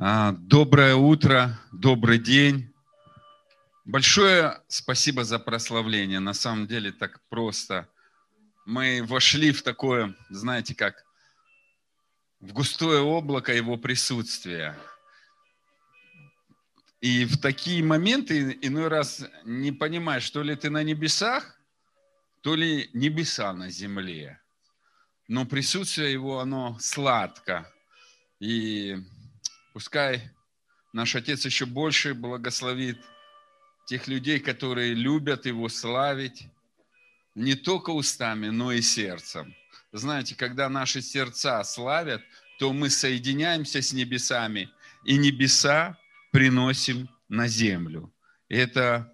А, доброе утро, добрый день. Большое спасибо за прославление. На самом деле так просто. Мы вошли в такое, знаете как, в густое облако его присутствия. И в такие моменты иной раз не понимаешь, то ли ты на небесах, то ли небеса на земле. Но присутствие его, оно сладко. И Пускай наш Отец еще больше благословит тех людей, которые любят Его славить, не только устами, но и сердцем. Знаете, когда наши сердца славят, то мы соединяемся с небесами, и небеса приносим на землю. И это,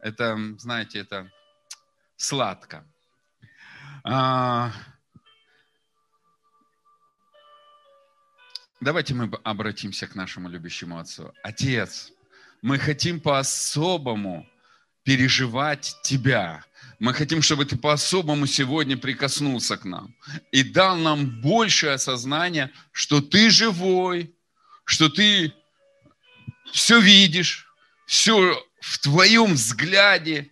это знаете, это сладко. Давайте мы обратимся к нашему любящему Отцу. Отец, мы хотим по-особому переживать Тебя. Мы хотим, чтобы Ты по-особому сегодня прикоснулся к нам и дал нам большее осознание, что Ты живой, что Ты все видишь, все в Твоем взгляде,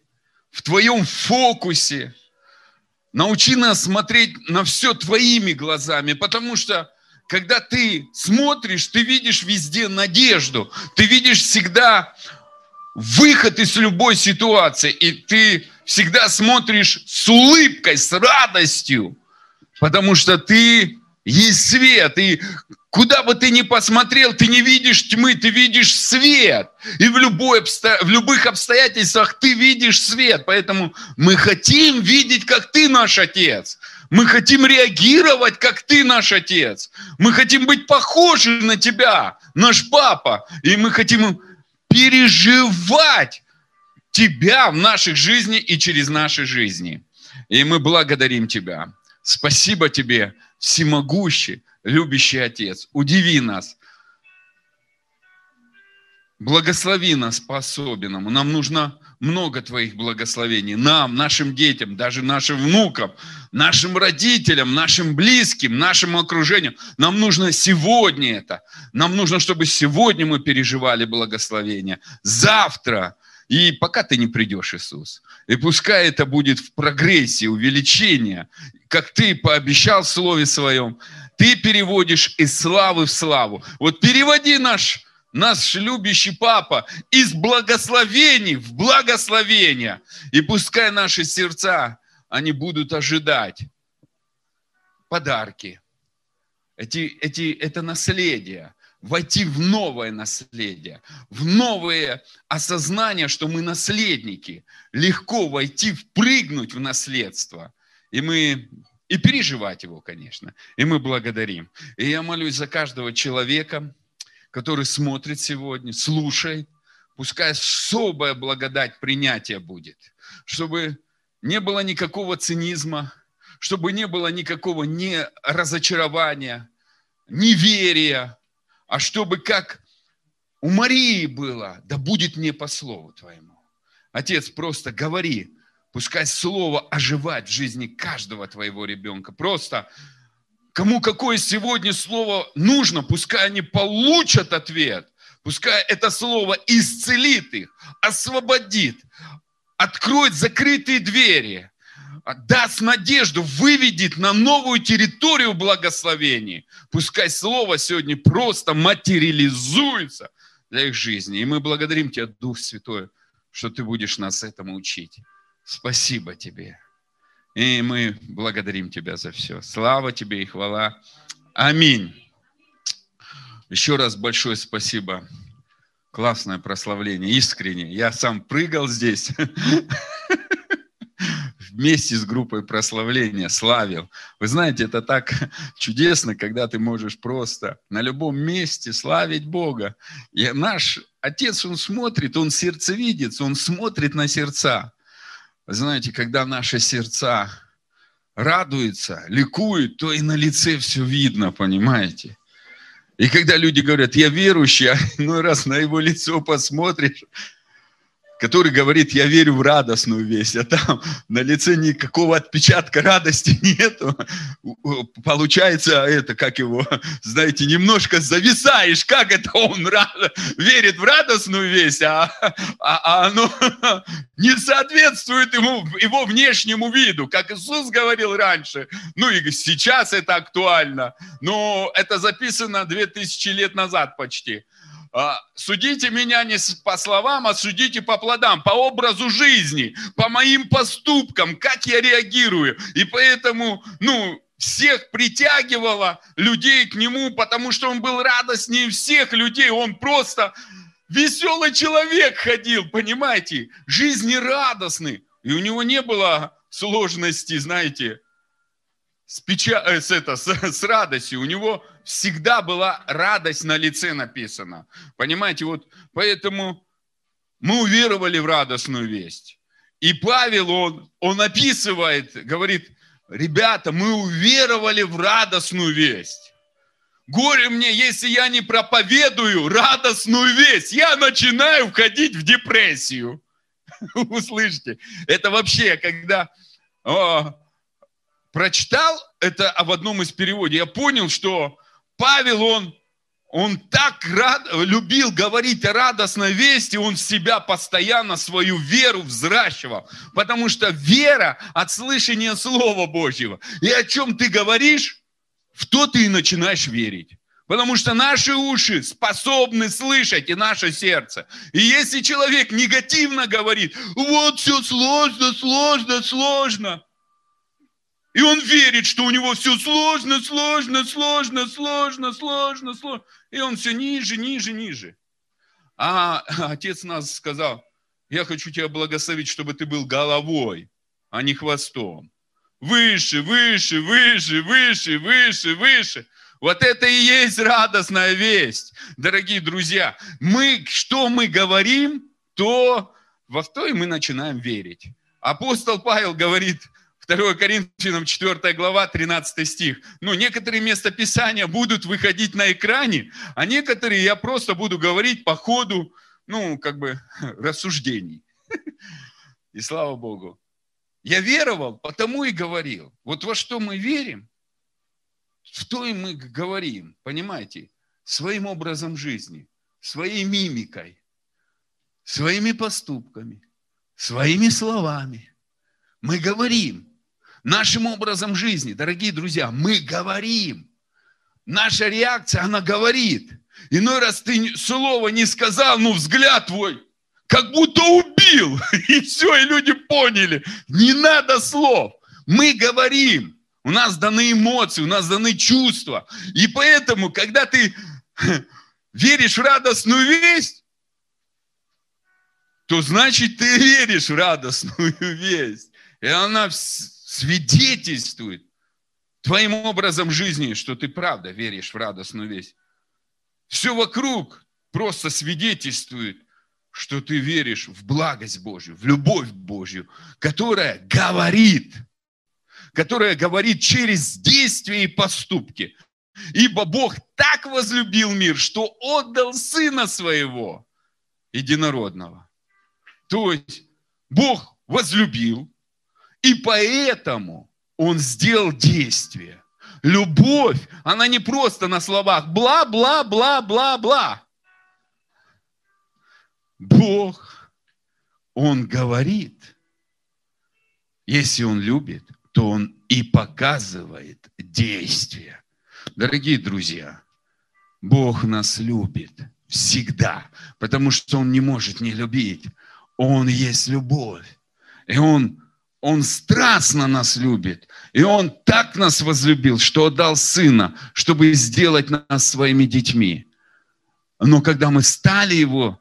в Твоем фокусе. Научи нас смотреть на все Твоими глазами, потому что когда ты смотришь, ты видишь везде надежду, ты видишь всегда выход из любой ситуации, и ты всегда смотришь с улыбкой, с радостью, потому что ты есть свет, и куда бы ты ни посмотрел, ты не видишь тьмы, ты видишь свет. И в, любой, в любых обстоятельствах ты видишь свет. Поэтому мы хотим видеть, как ты наш Отец. Мы хотим реагировать, как ты наш Отец. Мы хотим быть похожи на тебя, наш Папа. И мы хотим переживать тебя в наших жизни и через наши жизни. И мы благодарим тебя. Спасибо тебе, всемогущий, любящий Отец. Удиви нас. Благослови нас по-особенному. Нам нужно много Твоих благословений. Нам, нашим детям, даже нашим внукам, нашим родителям, нашим близким, нашему окружению. Нам нужно сегодня это. Нам нужно, чтобы сегодня мы переживали благословение. Завтра. И пока ты не придешь, Иисус. И пускай это будет в прогрессии, увеличении, как ты пообещал в Слове Своем. Ты переводишь из славы в славу. Вот переводи наш наш любящий Папа, из благословений в благословение. И пускай наши сердца, они будут ожидать подарки. Эти, эти, это наследие. Войти в новое наследие, в новое осознание, что мы наследники. Легко войти, впрыгнуть в наследство. И мы и переживать его, конечно. И мы благодарим. И я молюсь за каждого человека, который смотрит сегодня, слушает, пускай особая благодать принятия будет, чтобы не было никакого цинизма, чтобы не было никакого не разочарования, неверия, а чтобы как у Марии было, да будет мне по слову Твоему. Отец, просто говори, пускай слово оживать в жизни каждого Твоего ребенка. Просто Кому какое сегодня слово нужно, пускай они получат ответ. Пускай это слово исцелит их, освободит, откроет закрытые двери, даст надежду, выведет на новую территорию благословений. Пускай слово сегодня просто материализуется для их жизни. И мы благодарим Тебя, Дух Святой, что Ты будешь нас этому учить. Спасибо Тебе. И мы благодарим Тебя за все. Слава Тебе и хвала. Аминь. Еще раз большое спасибо. Классное прославление, искренне. Я сам прыгал здесь вместе с группой прославления, славил. Вы знаете, это так чудесно, когда ты можешь просто на любом месте славить Бога. И наш Отец, Он смотрит, Он сердцевидец, Он смотрит на сердца. Знаете, когда наши сердца радуются, ликуют, то и на лице все видно, понимаете? И когда люди говорят, я верующий, а иной раз на его лицо посмотришь, который говорит, я верю в радостную весть, а там на лице никакого отпечатка радости нету. Получается это, как его, знаете, немножко зависаешь, как это он рад, верит в радостную весть, а, а, а оно не соответствует ему, его внешнему виду, как Иисус говорил раньше. Ну и сейчас это актуально, но это записано 2000 лет назад почти. А, судите меня не по словам, а судите по плодам, по образу жизни, по моим поступкам, как я реагирую. И поэтому, ну, всех притягивало людей к нему, потому что он был радостнее всех людей. Он просто веселый человек ходил, понимаете, жизнерадостный. И у него не было сложности, знаете, с, печа... Э, с, это, с, с радостью. У него всегда была радость на лице написана. Понимаете, вот поэтому мы уверовали в радостную весть. И Павел, он, он описывает, говорит, ребята, мы уверовали в радостную весть. Горе мне, если я не проповедую радостную весть. Я начинаю входить в депрессию. Услышите? Это вообще, когда о, прочитал это в одном из переводов, я понял, что Павел, он, он так рад, любил говорить о радостной вести, он себя постоянно свою веру взращивал. Потому что вера от слышания Слова Божьего. И о чем ты говоришь, в то ты и начинаешь верить. Потому что наши уши способны слышать и наше сердце. И если человек негативно говорит, вот все сложно, сложно, сложно, и он верит, что у него все сложно, сложно, сложно, сложно, сложно, сложно. И он все ниже, ниже, ниже. А отец нас сказал, я хочу тебя благословить, чтобы ты был головой, а не хвостом. Выше, выше, выше, выше, выше, выше. Вот это и есть радостная весть, дорогие друзья. Мы, что мы говорим, то во то и мы начинаем верить. Апостол Павел говорит, 2 Коринфянам 4 глава, 13 стих. Ну, некоторые местописания будут выходить на экране, а некоторые я просто буду говорить по ходу, ну, как бы, рассуждений. И слава Богу. Я веровал, потому и говорил. Вот во что мы верим, в то и мы говорим, понимаете, своим образом жизни, своей мимикой, своими поступками, своими словами. Мы говорим, нашим образом жизни, дорогие друзья, мы говорим. Наша реакция, она говорит. Иной раз ты слова не сказал, но взгляд твой как будто убил. И все, и люди поняли. Не надо слов. Мы говорим. У нас даны эмоции, у нас даны чувства. И поэтому, когда ты веришь в радостную весть, то значит ты веришь в радостную весть. И она свидетельствует твоим образом жизни, что ты правда веришь в радостную весть. Все вокруг просто свидетельствует, что ты веришь в благость Божью, в любовь Божью, которая говорит, которая говорит через действия и поступки. Ибо Бог так возлюбил мир, что отдал Сына Своего, единородного. То есть Бог возлюбил, и поэтому он сделал действие. Любовь, она не просто на словах бла-бла-бла-бла-бла. Бог, Он говорит, если Он любит, то Он и показывает действие. Дорогие друзья, Бог нас любит всегда, потому что Он не может не любить. Он есть любовь. И Он он страстно нас любит. И Он так нас возлюбил, что отдал Сына, чтобы сделать нас своими детьми. Но когда мы стали Его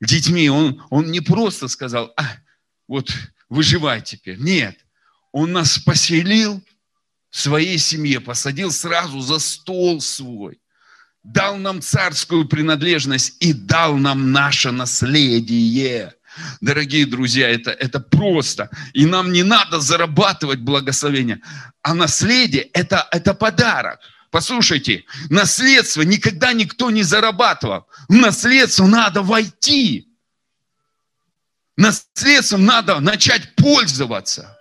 детьми, Он, он не просто сказал, а, вот выживай теперь. Нет, Он нас поселил в своей семье, посадил сразу за стол свой, дал нам царскую принадлежность и дал нам наше наследие. Дорогие друзья, это, это просто. И нам не надо зарабатывать благословение. А наследие это, – это подарок. Послушайте, наследство никогда никто не зарабатывал. В наследство надо войти. Наследством надо начать пользоваться.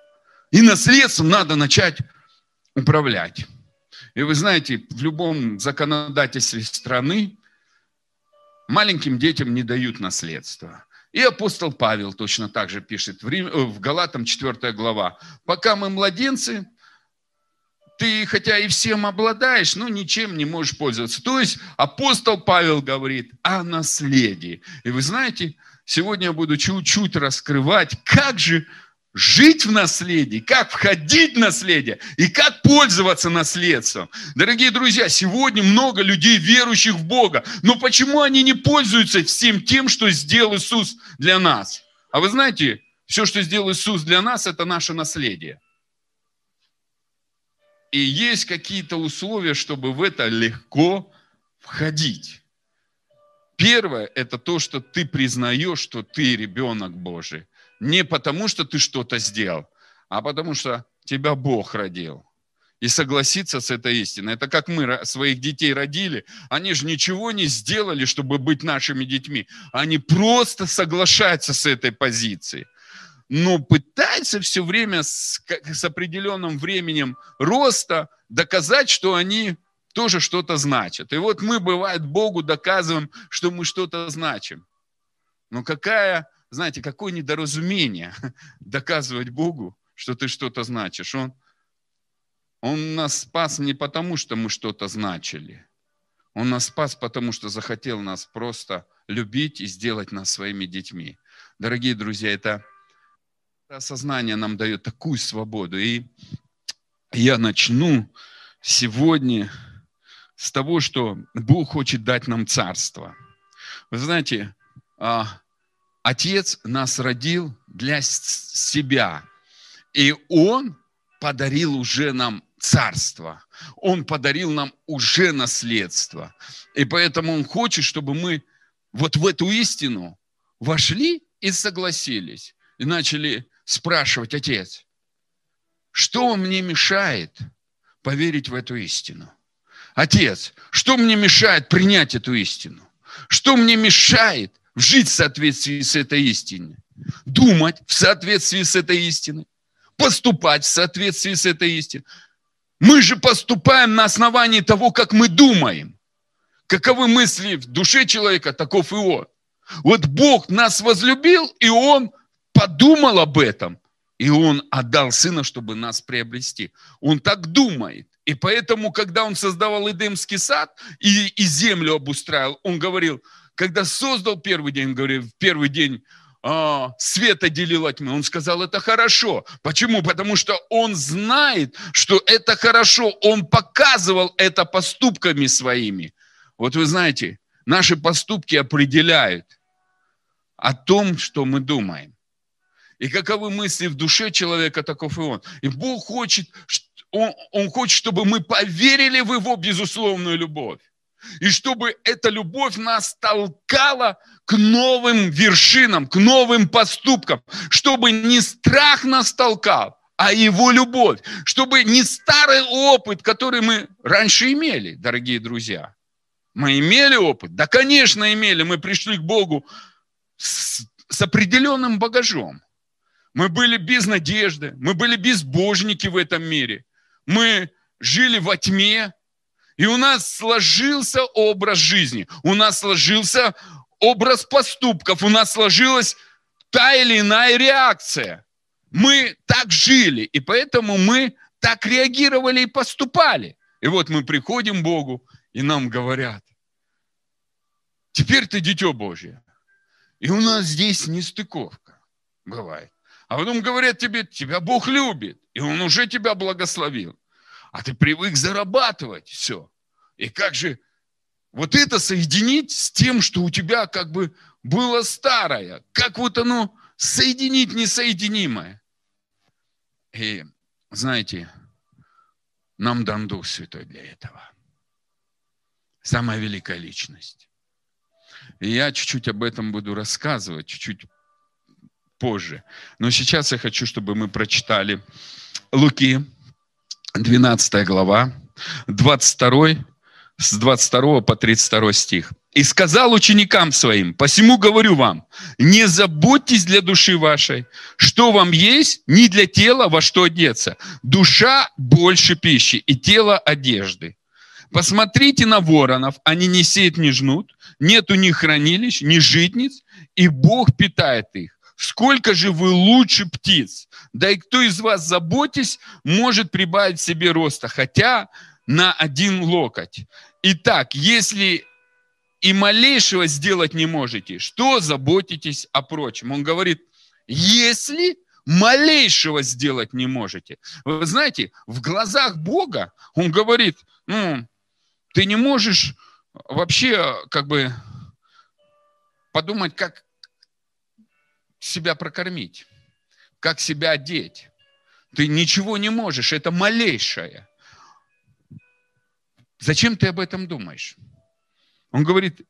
И наследством надо начать управлять. И вы знаете, в любом законодательстве страны маленьким детям не дают наследство. И апостол Павел точно так же пишет в, Рим, в Галатам 4 глава. Пока мы младенцы, ты хотя и всем обладаешь, но ничем не можешь пользоваться. То есть апостол Павел говорит о наследии. И вы знаете, сегодня я буду чуть-чуть раскрывать, как же жить в наследии, как входить в наследие и как пользоваться наследством. Дорогие друзья, сегодня много людей, верующих в Бога, но почему они не пользуются всем тем, что сделал Иисус для нас? А вы знаете, все, что сделал Иисус для нас, это наше наследие. И есть какие-то условия, чтобы в это легко входить. Первое – это то, что ты признаешь, что ты ребенок Божий. Не потому, что ты что-то сделал, а потому что тебя Бог родил. И согласиться с этой истиной. Это как мы своих детей родили. Они же ничего не сделали, чтобы быть нашими детьми. Они просто соглашаются с этой позицией но пытается все время с, с определенным временем роста доказать, что они тоже что-то значат. И вот мы, бывает, Богу доказываем, что мы что-то значим. Но какая, знаете, какое недоразумение доказывать Богу, что ты что-то значишь. Он, он нас спас не потому, что мы что-то значили. Он нас спас, потому что захотел нас просто любить и сделать нас своими детьми. Дорогие друзья, это Осознание нам дает такую свободу. И я начну сегодня с того, что Бог хочет дать нам царство. Вы знаете, а, Отец нас родил для себя, и Он подарил уже нам царство. Он подарил нам уже наследство. И поэтому Он хочет, чтобы мы вот в эту истину вошли и согласились. И начали спрашивать, отец, что мне мешает поверить в эту истину? Отец, что мне мешает принять эту истину? Что мне мешает жить в соответствии с этой истиной? Думать в соответствии с этой истиной? Поступать в соответствии с этой истиной? Мы же поступаем на основании того, как мы думаем. Каковы мысли в душе человека, таков и он. Вот Бог нас возлюбил, и Он подумал об этом, и Он отдал Сына, чтобы нас приобрести. Он так думает. И поэтому, когда Он создавал Эдемский сад и, и землю обустраивал, Он говорил, когда создал первый день, он говорил, в первый день а, свет отделил от тьмы. Он сказал, это хорошо. Почему? Потому что он знает, что это хорошо. Он показывал это поступками своими. Вот вы знаете, наши поступки определяют о том, что мы думаем. И каковы мысли в душе человека, таков и он. И Бог хочет, он, он хочет, чтобы мы поверили в Его безусловную любовь. И чтобы эта любовь нас толкала к новым вершинам, к новым поступкам. Чтобы не страх нас толкал, а Его любовь. Чтобы не старый опыт, который мы раньше имели, дорогие друзья. Мы имели опыт? Да, конечно, имели. Мы пришли к Богу с, с определенным багажом. Мы были без надежды, мы были безбожники в этом мире. Мы жили во тьме, и у нас сложился образ жизни, у нас сложился образ поступков, у нас сложилась та или иная реакция. Мы так жили, и поэтому мы так реагировали и поступали. И вот мы приходим к Богу, и нам говорят, теперь ты дитё Божье. И у нас здесь нестыковка бывает. А потом говорят тебе, тебя Бог любит, и Он уже тебя благословил. А ты привык зарабатывать все. И как же вот это соединить с тем, что у тебя как бы было старое? Как вот оно соединить несоединимое? И знаете, нам дан Дух Святой для этого. Самая великая личность. И я чуть-чуть об этом буду рассказывать, чуть-чуть позже. Но сейчас я хочу, чтобы мы прочитали Луки, 12 глава, 22 с 22 по 32 стих. «И сказал ученикам своим, посему говорю вам, не заботьтесь для души вашей, что вам есть, не для тела, во что одеться. Душа больше пищи, и тело одежды. Посмотрите на воронов, они не сеют, не жнут, нет у них хранилищ, ни житниц, и Бог питает их. Сколько же вы лучше птиц? Да и кто из вас, заботясь, может прибавить себе роста, хотя на один локоть. Итак, если и малейшего сделать не можете, что заботитесь о прочем? Он говорит, если малейшего сделать не можете. Вы знаете, в глазах Бога он говорит, ну, ты не можешь вообще как бы подумать, как себя прокормить, как себя одеть. Ты ничего не можешь, это малейшее. Зачем ты об этом думаешь? Он говорит,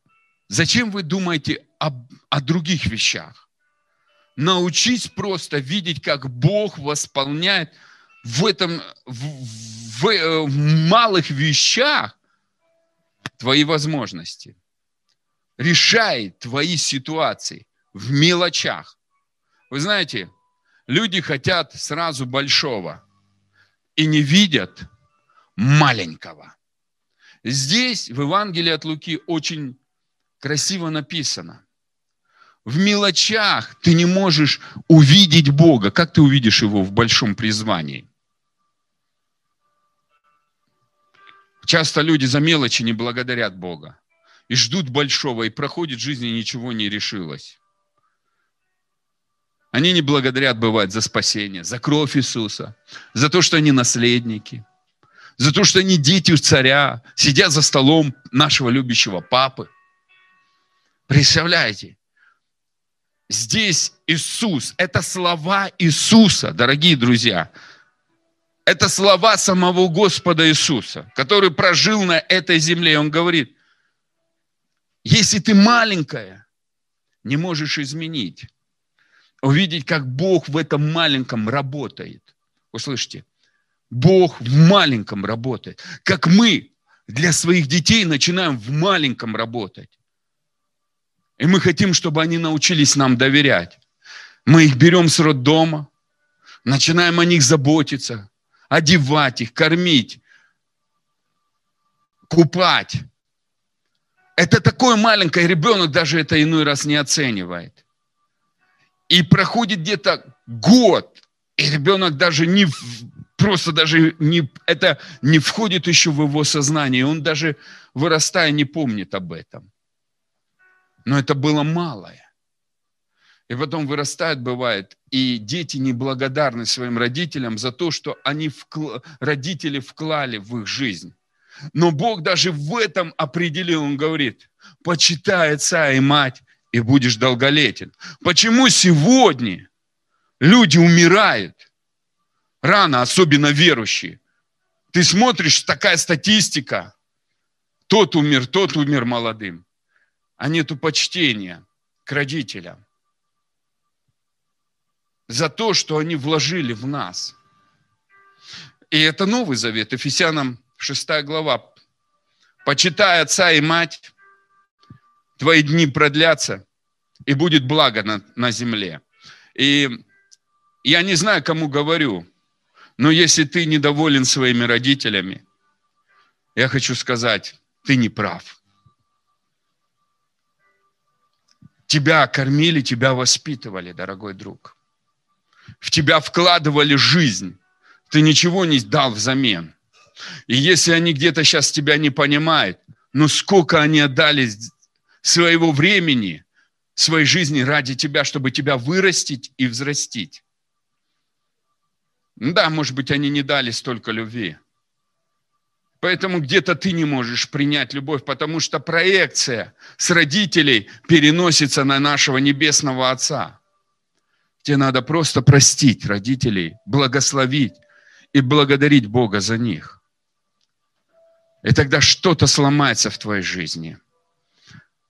зачем вы думаете об, о других вещах? Научись просто видеть, как Бог восполняет в этом, в, в, э, в малых вещах твои возможности. Решает твои ситуации в мелочах. Вы знаете, люди хотят сразу большого и не видят маленького. Здесь в Евангелии от Луки очень красиво написано. В мелочах ты не можешь увидеть Бога. Как ты увидишь Его в большом призвании? Часто люди за мелочи не благодарят Бога и ждут большого, и проходит жизнь, и ничего не решилось. Они не благодарят, бывает, за спасение, за кровь Иисуса, за то, что они наследники – за то, что они дети царя, сидят за столом нашего любящего папы. Представляете? Здесь Иисус, это слова Иисуса, дорогие друзья. Это слова самого Господа Иисуса, который прожил на этой земле. Он говорит, если ты маленькая, не можешь изменить, увидеть, как Бог в этом маленьком работает. Услышите, Бог в маленьком работает. Как мы для своих детей начинаем в маленьком работать. И мы хотим, чтобы они научились нам доверять. Мы их берем с роддома, начинаем о них заботиться, одевать их, кормить, купать. Это такой маленький ребенок даже это иной раз не оценивает. И проходит где-то год, и ребенок даже не просто даже не, это не входит еще в его сознание. Он даже вырастая не помнит об этом. Но это было малое. И потом вырастает, бывает, и дети неблагодарны своим родителям за то, что они вкл... родители вклали в их жизнь. Но Бог даже в этом определил, Он говорит, почитай отца и мать, и будешь долголетен. Почему сегодня люди умирают? рано, особенно верующие. Ты смотришь, такая статистика. Тот умер, тот умер молодым. А нету почтения к родителям. За то, что они вложили в нас. И это Новый Завет, Ефесянам 6 глава. «Почитай отца и мать, твои дни продлятся, и будет благо на, на земле». И я не знаю, кому говорю, но если ты недоволен своими родителями, я хочу сказать, ты не прав. Тебя кормили, тебя воспитывали, дорогой друг. В тебя вкладывали жизнь. Ты ничего не дал взамен. И если они где-то сейчас тебя не понимают, ну сколько они отдали своего времени, своей жизни ради тебя, чтобы тебя вырастить и взрастить. Да, может быть, они не дали столько любви. Поэтому где-то ты не можешь принять любовь, потому что проекция с родителей переносится на нашего небесного Отца. Тебе надо просто простить родителей, благословить и благодарить Бога за них. И тогда что-то сломается в твоей жизни.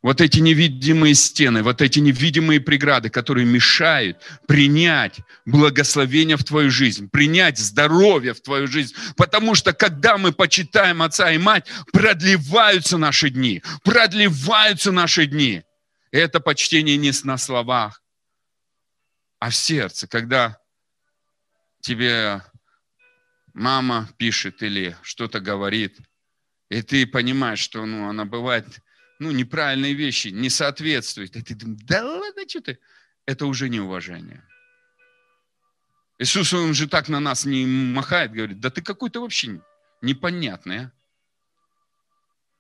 Вот эти невидимые стены, вот эти невидимые преграды, которые мешают принять благословение в твою жизнь, принять здоровье в твою жизнь. Потому что когда мы почитаем отца и мать, продлеваются наши дни, продлеваются наши дни. Это почтение не на словах, а в сердце, когда тебе мама пишет или что-то говорит, и ты понимаешь, что ну, она бывает ну, неправильные вещи, не соответствует. И ты думаешь, да ладно, что ты? Это уже неуважение. Иисус, Он же так на нас не махает, говорит, да ты какой-то вообще непонятный. А?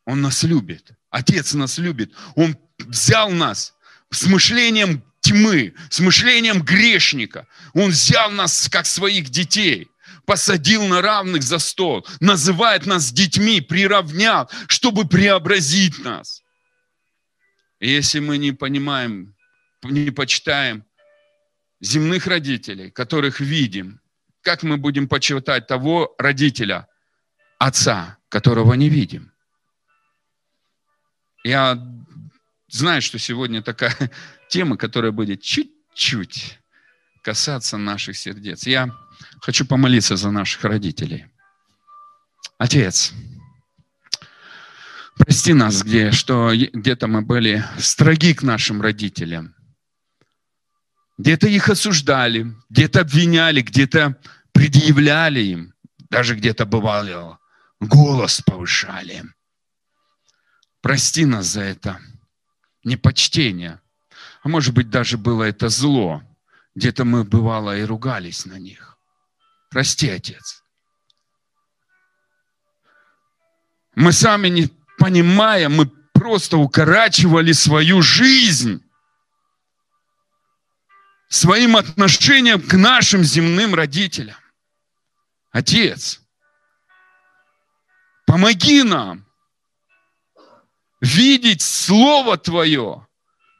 Он нас любит. Отец нас любит. Он взял нас с мышлением тьмы, с мышлением грешника. Он взял нас как своих детей посадил на равных за стол, называет нас детьми, приравнял, чтобы преобразить нас. Если мы не понимаем, не почитаем земных родителей, которых видим, как мы будем почитать того родителя, отца, которого не видим? Я знаю, что сегодня такая тема, которая будет чуть-чуть касаться наших сердец. Я хочу помолиться за наших родителей. Отец, Прости нас, где, что где-то мы были строги к нашим родителям. Где-то их осуждали, где-то обвиняли, где-то предъявляли им. Даже где-то бывало, голос повышали. Прости нас за это непочтение. А может быть, даже было это зло. Где-то мы, бывало, и ругались на них. Прости, Отец. Мы сами не понимая, мы просто укорачивали свою жизнь своим отношением к нашим земным родителям. Отец, помоги нам видеть Слово Твое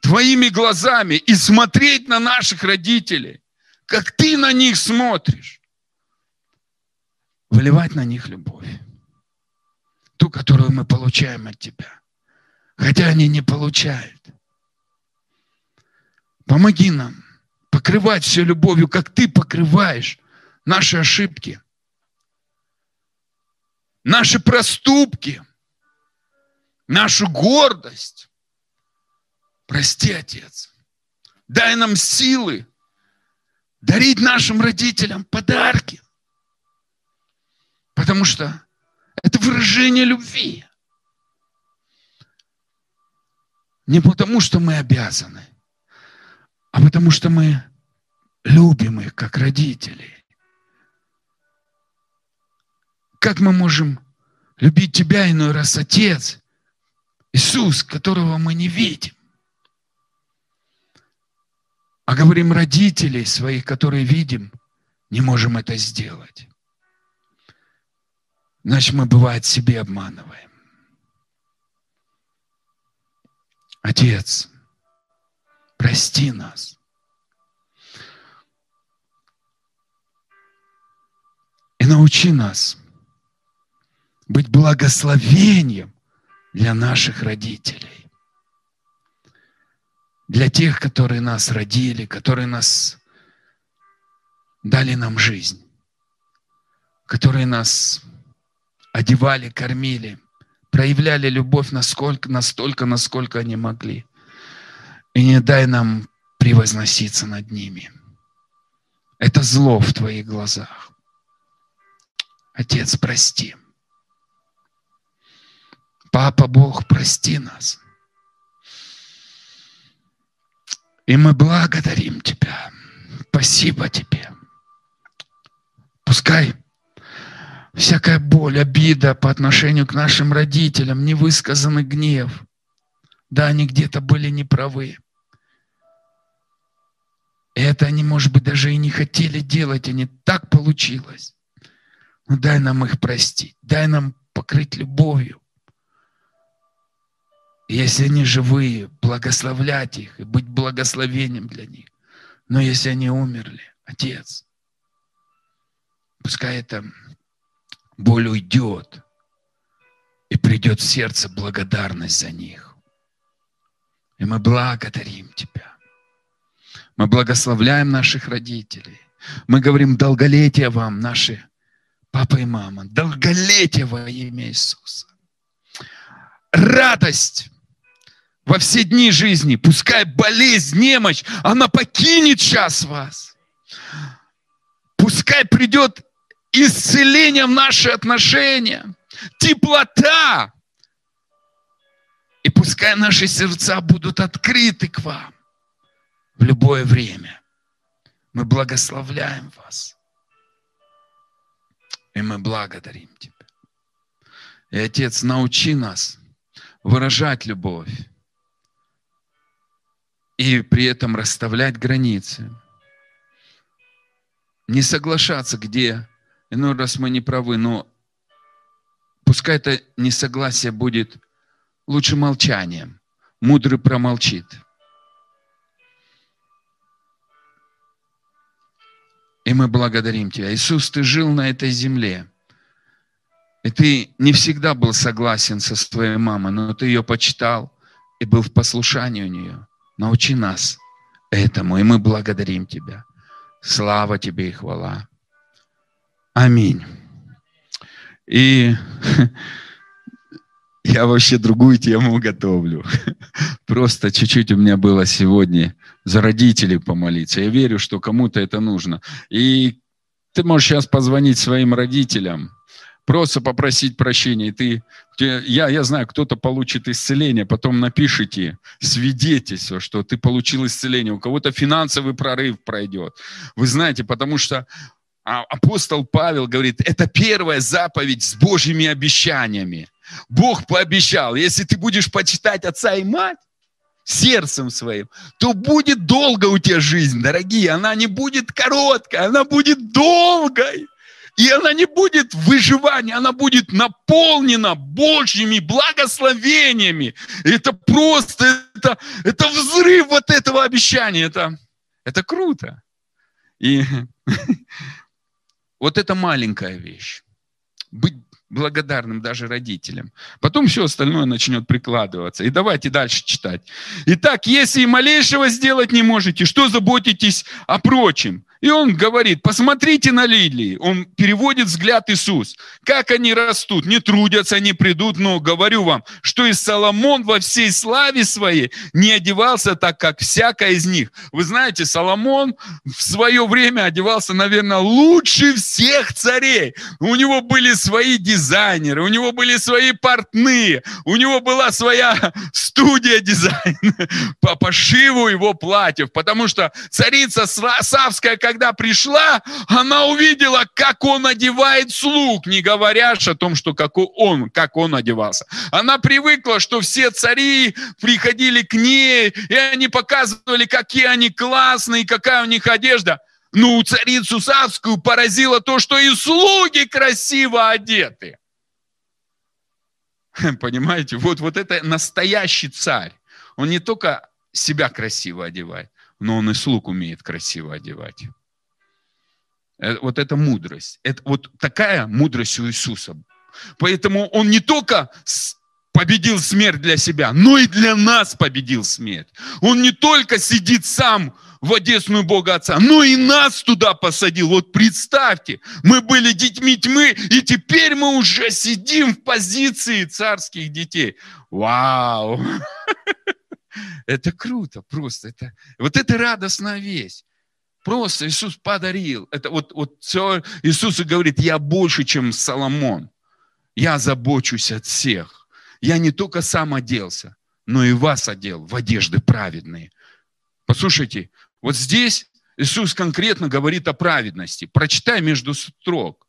Твоими глазами и смотреть на наших родителей, как Ты на них смотришь. Выливать на них любовь ту, которую мы получаем от Тебя. Хотя они не получают. Помоги нам покрывать все любовью, как Ты покрываешь наши ошибки, наши проступки, нашу гордость. Прости, Отец. Дай нам силы дарить нашим родителям подарки. Потому что это выражение любви. Не потому, что мы обязаны, а потому, что мы любим их как родителей. Как мы можем любить Тебя иной раз, Отец, Иисус, которого мы не видим? А говорим родителей своих, которые видим, не можем это сделать. Значит, мы, бывает, себе обманываем. Отец, прости нас. И научи нас быть благословением для наших родителей. Для тех, которые нас родили, которые нас дали нам жизнь, которые нас одевали, кормили, проявляли любовь насколько, настолько, насколько они могли. И не дай нам превозноситься над ними. Это зло в твоих глазах. Отец, прости. Папа Бог, прости нас. И мы благодарим Тебя. Спасибо Тебе. Пускай всякая боль, обида по отношению к нашим родителям, невысказанный гнев. Да, они где-то были неправы. Это они, может быть, даже и не хотели делать, они так получилось. Но дай нам их простить, дай нам покрыть любовью. Если они живые, благословлять их и быть благословением для них. Но если они умерли, Отец, пускай это боль уйдет, и придет в сердце благодарность за них. И мы благодарим Тебя. Мы благословляем наших родителей. Мы говорим долголетие вам, наши папа и мама. Долголетие во имя Иисуса. Радость во все дни жизни. Пускай болезнь, немощь, она покинет сейчас вас. Пускай придет исцеление в наши отношения, теплота. И пускай наши сердца будут открыты к вам в любое время. Мы благословляем вас. И мы благодарим Тебя. И, Отец, научи нас выражать любовь и при этом расставлять границы. Не соглашаться, где иной раз мы не правы, но пускай это несогласие будет лучше молчанием. Мудрый промолчит. И мы благодарим Тебя. Иисус, Ты жил на этой земле. И Ты не всегда был согласен со своей мамой, но Ты ее почитал и был в послушании у нее. Научи нас этому, и мы благодарим Тебя. Слава Тебе и хвала. Аминь. И я вообще другую тему готовлю. Просто чуть-чуть у меня было сегодня за родителей помолиться. Я верю, что кому-то это нужно. И ты можешь сейчас позвонить своим родителям, просто попросить прощения. Ты, я, я знаю, кто-то получит исцеление, потом напишите свидетельство, что ты получил исцеление. У кого-то финансовый прорыв пройдет. Вы знаете, потому что апостол Павел говорит, это первая заповедь с Божьими обещаниями. Бог пообещал, если ты будешь почитать отца и мать, сердцем своим, то будет долго у тебя жизнь, дорогие. Она не будет короткой, она будет долгой. И она не будет выживания, она будет наполнена Божьими благословениями. Это просто, это, это взрыв вот этого обещания. Это, это круто. И вот это маленькая вещь. Быть благодарным даже родителям. Потом все остальное начнет прикладываться. И давайте дальше читать. Итак, если и малейшего сделать не можете, что заботитесь о прочем? И он говорит, посмотрите на лилии. Он переводит взгляд Иисус. Как они растут, не трудятся, не придут, но говорю вам, что и Соломон во всей славе своей не одевался так, как всякая из них. Вы знаете, Соломон в свое время одевался, наверное, лучше всех царей. У него были свои дизайнеры, у него были свои портные, у него была своя студия дизайна по пошиву его платьев, потому что царица Савская, когда пришла, она увидела, как он одевает слуг, не говоря о том, что как он, как он одевался. Она привыкла, что все цари приходили к ней, и они показывали, какие они классные, какая у них одежда. Ну, царицу Савскую поразило то, что и слуги красиво одеты. Понимаете, вот, вот это настоящий царь. Он не только себя красиво одевает, но он и слуг умеет красиво одевать. Э, вот это мудрость. Это вот такая мудрость у Иисуса. Поэтому он не только победил смерть для себя, но и для нас победил смерть. Он не только сидит сам в одесную Бога Отца, но и нас туда посадил. Вот представьте, мы были детьми тьмы, и теперь мы уже сидим в позиции царских детей. Вау! Это круто просто. Это, вот это радостная весть. Просто Иисус подарил. Это вот, вот все, Иисус говорит, я больше, чем Соломон. Я забочусь от всех. Я не только сам оделся, но и вас одел в одежды праведные. Послушайте, вот здесь Иисус конкретно говорит о праведности. Прочитай между строк.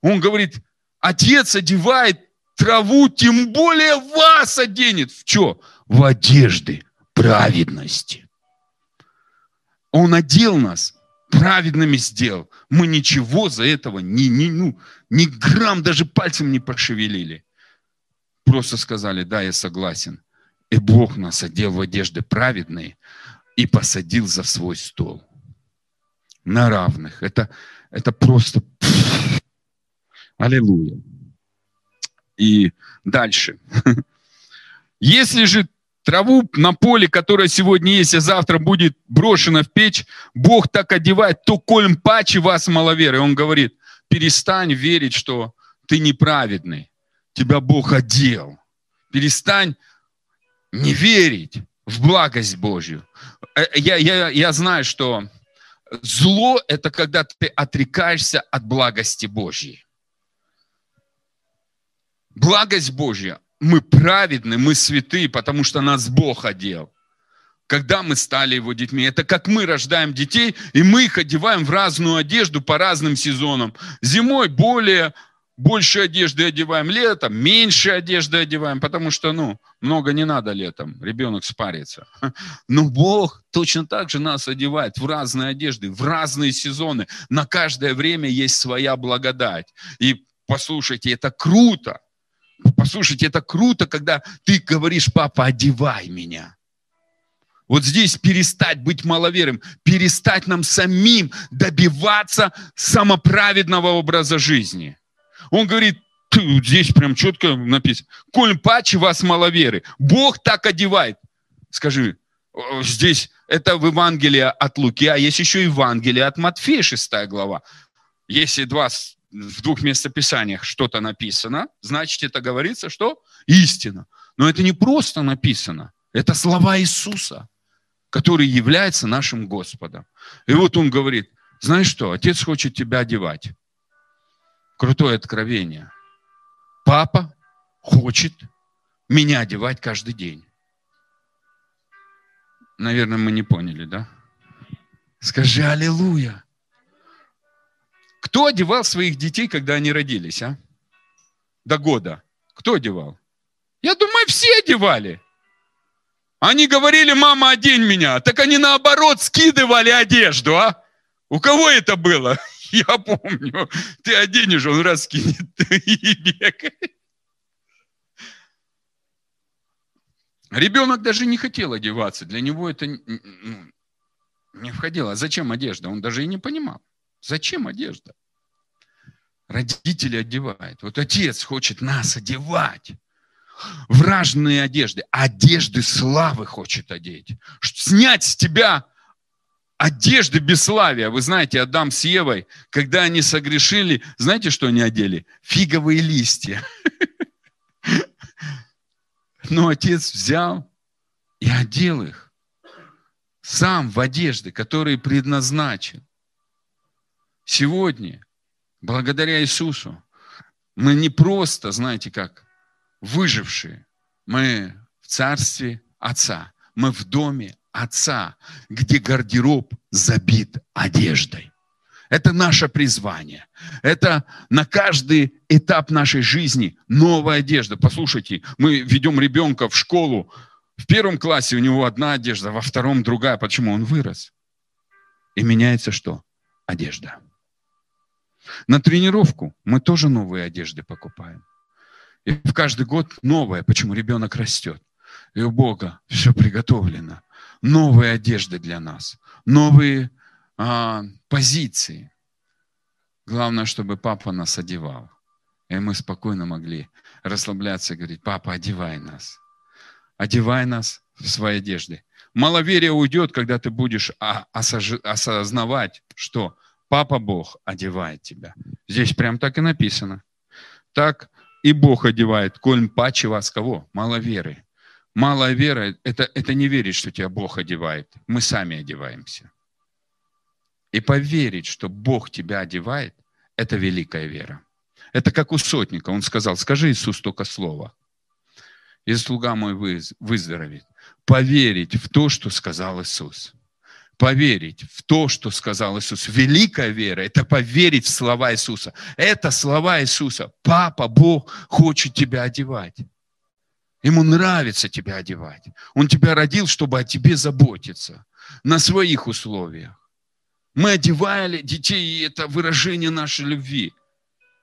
Он говорит, Отец одевает траву, тем более вас оденет. В что? В одежды праведности. Он одел нас, праведными сделал. Мы ничего за этого, ни, ни, ну, ни грамм даже пальцем не пошевелили. Просто сказали, да, я согласен. И Бог нас одел в одежды праведные и посадил за свой стол. На равных. Это, это просто... Аллилуйя. И дальше. Если же Траву на поле, которая сегодня есть, а завтра будет брошена в печь, Бог так одевает, то коль паче вас маловеры. Он говорит, перестань верить, что ты неправедный. Тебя Бог одел. Перестань не верить в благость Божью. Э, я, я, я знаю, что зло – это когда ты отрекаешься от благости Божьей. Благость Божья. Мы праведны, мы святые, потому что нас Бог одел. Когда мы стали его детьми. Это как мы рождаем детей, и мы их одеваем в разную одежду по разным сезонам. Зимой более больше одежды одеваем летом, меньше одежды одеваем, потому что, ну, много не надо летом, ребенок спарится. Но Бог точно так же нас одевает в разные одежды, в разные сезоны. На каждое время есть своя благодать. И послушайте, это круто. Послушайте, это круто, когда ты говоришь, папа, одевай меня. Вот здесь перестать быть маловерым, перестать нам самим добиваться самоправедного образа жизни. Он говорит, здесь прям четко написано, коль паче вас маловеры, Бог так одевает. Скажи, здесь это в Евангелии от Луки, а есть еще Евангелие от Матфея, 6 глава. Если два, в двух местописаниях что-то написано, значит, это говорится, что истина. Но это не просто написано, это слова Иисуса, который является нашим Господом. И вот он говорит, знаешь что, Отец хочет тебя одевать крутое откровение. Папа хочет меня одевать каждый день. Наверное, мы не поняли, да? Скажи аллилуйя. Кто одевал своих детей, когда они родились, а? До года. Кто одевал? Я думаю, все одевали. Они говорили, мама, одень меня. Так они наоборот скидывали одежду, а? У кого это было? Я помню, ты оденешь, он раскинет и бегает. Ребенок даже не хотел одеваться, для него это ну, не входило. А зачем одежда? Он даже и не понимал. Зачем одежда? Родители одевают. Вот отец хочет нас одевать в разные одежды. Одежды славы хочет одеть. Снять с тебя одежды бесславия. Вы знаете, Адам с Евой, когда они согрешили, знаете, что они одели? Фиговые листья. Но отец взял и одел их сам в одежды, которые предназначен. Сегодня, благодаря Иисусу, мы не просто, знаете как, выжившие. Мы в царстве Отца. Мы в доме Отца, где гардероб забит одеждой. Это наше призвание. Это на каждый этап нашей жизни новая одежда. Послушайте, мы ведем ребенка в школу. В первом классе у него одна одежда, во втором другая. Почему? Он вырос. И меняется что? Одежда. На тренировку мы тоже новые одежды покупаем. И в каждый год новая. Почему? Ребенок растет. И у Бога все приготовлено новые одежды для нас, новые а, позиции. Главное, чтобы папа нас одевал. И мы спокойно могли расслабляться и говорить, папа, одевай нас. Одевай нас в свои одежды. Маловерие уйдет, когда ты будешь осознавать, что Папа Бог одевает тебя. Здесь прям так и написано. Так и Бог одевает, коль паче вас кого? Маловеры. Малая вера – это, это не верить, что тебя Бог одевает. Мы сами одеваемся. И поверить, что Бог тебя одевает – это великая вера. Это как у сотника. Он сказал, скажи Иисус только слово. И слуга мой выздоровеет. Поверить в то, что сказал Иисус. Поверить в то, что сказал Иисус. Великая вера – это поверить в слова Иисуса. Это слова Иисуса. Папа, Бог хочет тебя одевать. Ему нравится тебя одевать. Он тебя родил, чтобы о тебе заботиться на своих условиях. Мы одевали детей, и это выражение нашей любви.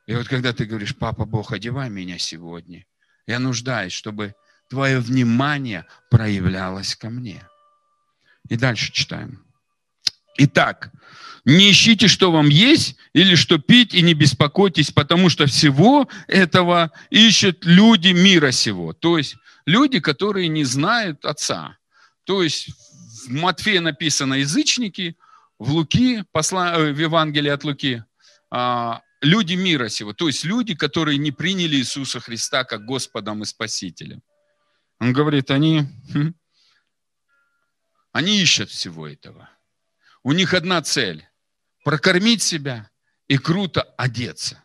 И вот когда ты говоришь, папа Бог, одевай меня сегодня, я нуждаюсь, чтобы твое внимание проявлялось ко мне. И дальше читаем. Итак, не ищите, что вам есть или что пить, и не беспокойтесь, потому что всего этого ищут люди мира сего. То есть люди, которые не знают Отца. То есть в Матфея написано язычники, в Луки, посла, э, в Евангелии от Луки, а, люди мира сего, то есть люди, которые не приняли Иисуса Христа как Господом и Спасителем. Он говорит, они, хм, они ищут всего этого. У них одна цель – прокормить себя и круто одеться,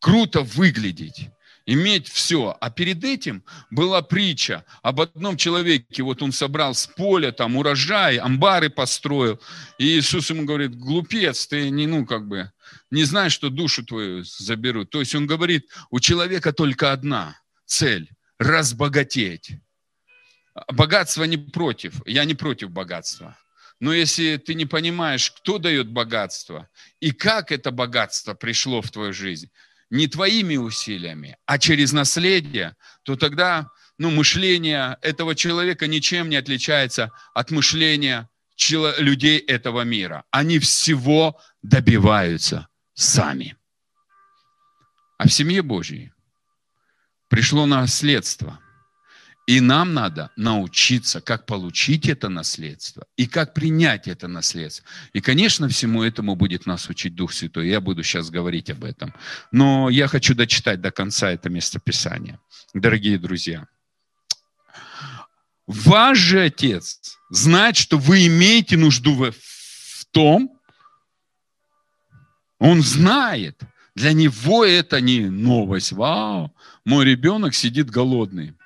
круто выглядеть иметь все. А перед этим была притча об одном человеке, вот он собрал с поля там урожай, амбары построил, и Иисус ему говорит, глупец, ты не, ну, как бы, не знаешь, что душу твою заберут. То есть он говорит, у человека только одна цель – разбогатеть. Богатство не против, я не против богатства. Но если ты не понимаешь, кто дает богатство и как это богатство пришло в твою жизнь, не твоими усилиями, а через наследие, то тогда ну, мышление этого человека ничем не отличается от мышления людей этого мира. Они всего добиваются сами. А в семье Божьей пришло наследство – и нам надо научиться, как получить это наследство и как принять это наследство. И, конечно, всему этому будет нас учить Дух Святой. Я буду сейчас говорить об этом. Но я хочу дочитать до конца это местописание. Дорогие друзья, ваш же Отец знает, что вы имеете нужду в, в том, Он знает. Для Него это не новость. Вау, мой ребенок сидит голодный.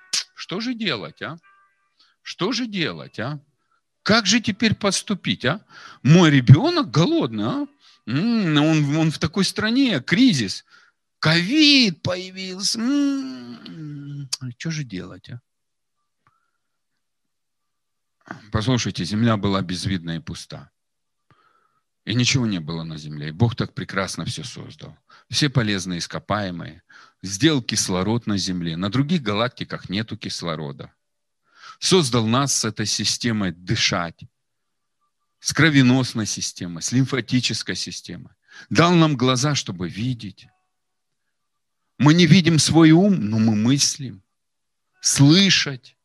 Что же делать, а? Что же делать, а? Как же теперь поступить, а? Мой ребенок голодный, а? он, он в такой стране, кризис. Ковид появился. М-м-м. Что же делать, а? Послушайте, земля была безвидна и пуста. И ничего не было на земле. И Бог так прекрасно все создал. Все полезные ископаемые, сделал кислород на Земле. На других галактиках нету кислорода. Создал нас с этой системой дышать, с кровеносной системой, с лимфатической системой. Дал нам глаза, чтобы видеть. Мы не видим свой ум, но мы мыслим. Слышать.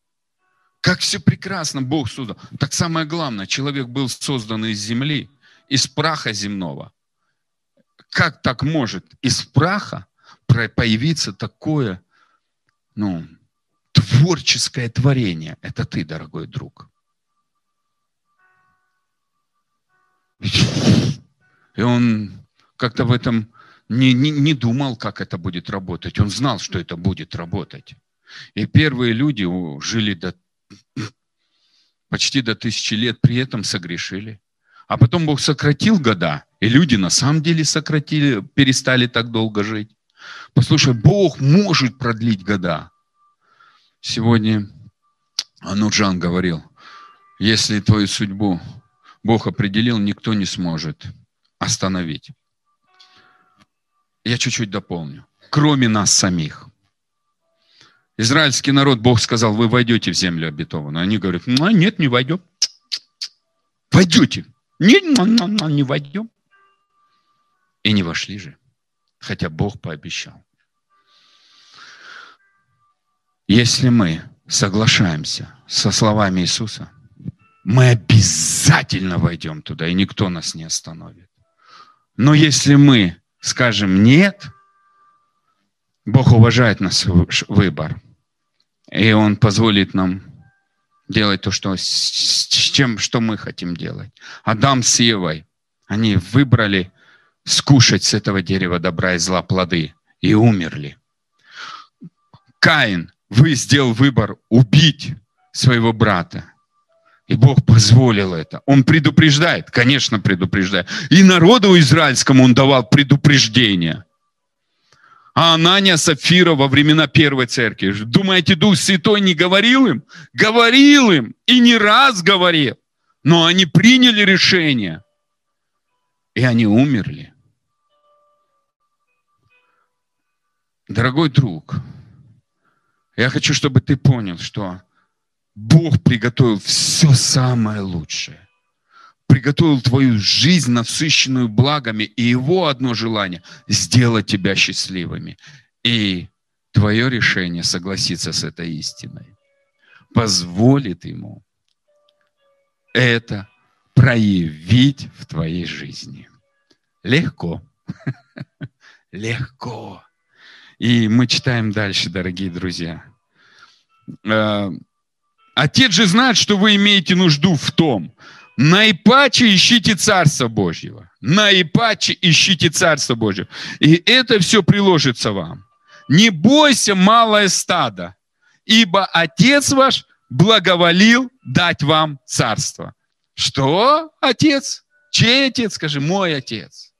Как все прекрасно Бог создал. Так самое главное, человек был создан из земли, из праха земного. Как так может из праха появиться такое, ну, творческое творение. Это ты, дорогой друг. И он как-то в этом не, не, не думал, как это будет работать. Он знал, что это будет работать. И первые люди жили до, почти до тысячи лет, при этом согрешили. А потом Бог сократил года, и люди на самом деле сократили, перестали так долго жить. Послушай, Бог может продлить года. Сегодня Ануджан говорил, если твою судьбу Бог определил, никто не сможет остановить. Я чуть-чуть дополню. Кроме нас самих. Израильский народ, Бог сказал, вы войдете в землю обетованную. Они говорят, ну, нет, не войдем. Войдете. Нет, не войдем. И не вошли же хотя Бог пообещал. Если мы соглашаемся со словами Иисуса, мы обязательно войдем туда, и никто нас не остановит. Но если мы скажем «нет», Бог уважает наш выбор, и Он позволит нам делать то, что, с чем, что мы хотим делать. Адам с Евой, они выбрали скушать с этого дерева добра и зла плоды и умерли. Каин, вы сделал выбор убить своего брата. И Бог позволил это. Он предупреждает, конечно, предупреждает. И народу израильскому он давал предупреждение. А Анания Сафира во времена Первой Церкви. Думаете, Дух Святой не говорил им? Говорил им. И не раз говорил. Но они приняли решение. И они умерли. Дорогой друг, я хочу, чтобы ты понял, что Бог приготовил все самое лучшее. Приготовил твою жизнь, насыщенную благами, и Его одно желание – сделать тебя счастливыми. И твое решение согласиться с этой истиной позволит ему это проявить в твоей жизни. Легко. Легко. И мы читаем дальше, дорогие друзья. Э, Отец же знает, что вы имеете нужду в том. Наипаче ищите Царство Божьего. Наипаче ищите Царство Божьего. И это все приложится вам. Не бойся, малое стадо, ибо Отец ваш благоволил дать вам царство. Что, Отец? Чей Отец? Скажи, мой Отец.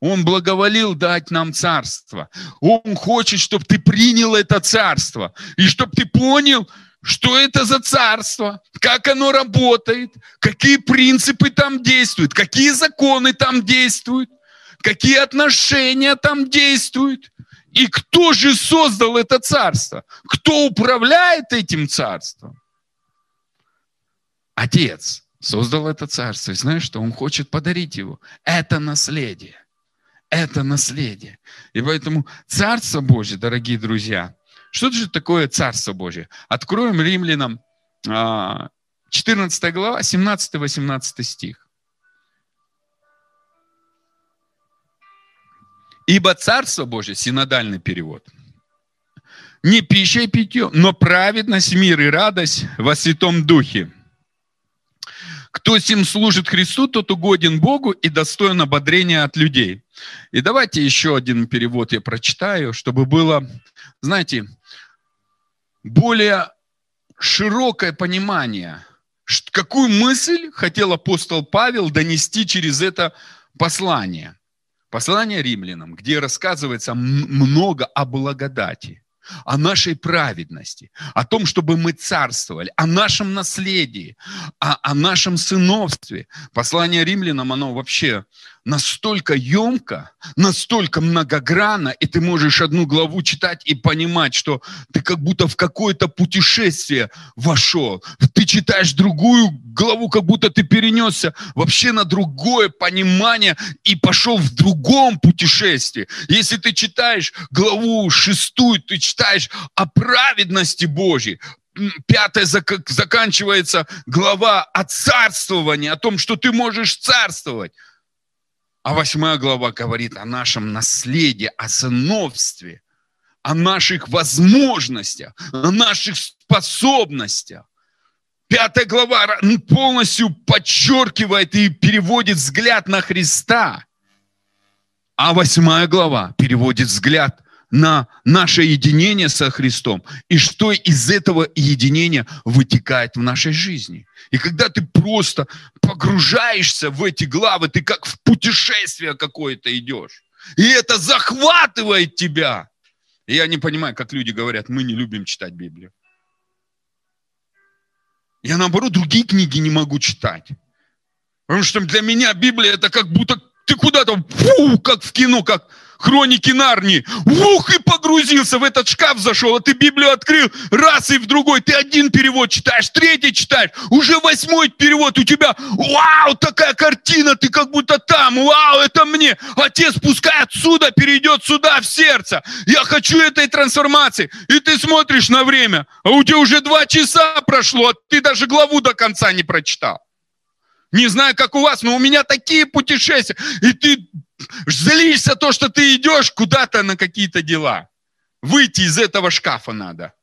Он благоволил дать нам царство. Он хочет, чтобы ты принял это царство. И чтобы ты понял, что это за царство, как оно работает, какие принципы там действуют, какие законы там действуют, какие отношения там действуют. И кто же создал это царство? Кто управляет этим царством? Отец создал это царство. И знаешь что? Он хочет подарить его. Это наследие это наследие. И поэтому Царство Божье, дорогие друзья, что же такое Царство Божье? Откроем римлянам 14 а, глава, 17-18 стих. Ибо Царство Божье, синодальный перевод, не пища и питье, но праведность, мир и радость во Святом Духе – кто сим служит Христу, тот угоден Богу и достоин ободрения от людей. И давайте еще один перевод я прочитаю, чтобы было, знаете, более широкое понимание, какую мысль хотел апостол Павел донести через это послание. Послание римлянам, где рассказывается много о благодати о нашей праведности, о том, чтобы мы царствовали, о нашем наследии, о, о нашем сыновстве. Послание римлянам, оно вообще настолько емко, настолько многогранно, и ты можешь одну главу читать и понимать, что ты как будто в какое-то путешествие вошел. Ты читаешь другую главу, как будто ты перенесся вообще на другое понимание и пошел в другом путешествии. Если ты читаешь главу шестую, ты читаешь о праведности Божьей, пятая заканчивается глава о царствовании, о том, что ты можешь царствовать. А восьмая глава говорит о нашем наследии, о сыновстве, о наших возможностях, о наших способностях. Пятая глава полностью подчеркивает и переводит взгляд на Христа. А восьмая глава переводит взгляд на наше единение со Христом и что из этого единения вытекает в нашей жизни. И когда ты просто погружаешься в эти главы, ты как в путешествие какое-то идешь. И это захватывает тебя. И я не понимаю, как люди говорят, мы не любим читать Библию. Я, наоборот, другие книги не могу читать. Потому что для меня Библия это как будто ты куда-то, фу, как в кино, как хроники Нарнии. Ух, и погрузился в этот шкаф зашел, а ты Библию открыл раз и в другой. Ты один перевод читаешь, третий читаешь, уже восьмой перевод у тебя. Вау, такая картина, ты как будто там. Вау, это мне. Отец пускай отсюда перейдет сюда, в сердце. Я хочу этой трансформации. И ты смотришь на время, а у тебя уже два часа прошло, а ты даже главу до конца не прочитал. Не знаю, как у вас, но у меня такие путешествия. И ты злишься то, что ты идешь куда-то на какие-то дела. Выйти из этого шкафа надо.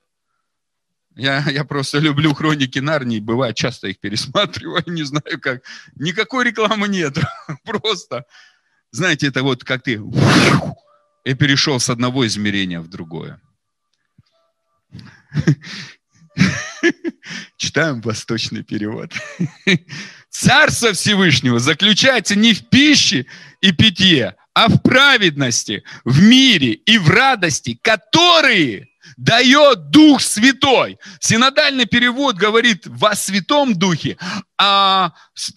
Я, я просто люблю хроники Нарнии, бывает, часто их пересматриваю, не знаю как. Никакой рекламы нет, просто, знаете, это вот как ты и перешел с одного измерения в другое. Читаем восточный перевод. Царство Всевышнего заключается не в пище и питье, а в праведности, в мире и в радости, которые дает Дух Святой. Синодальный перевод говорит во Святом Духе, а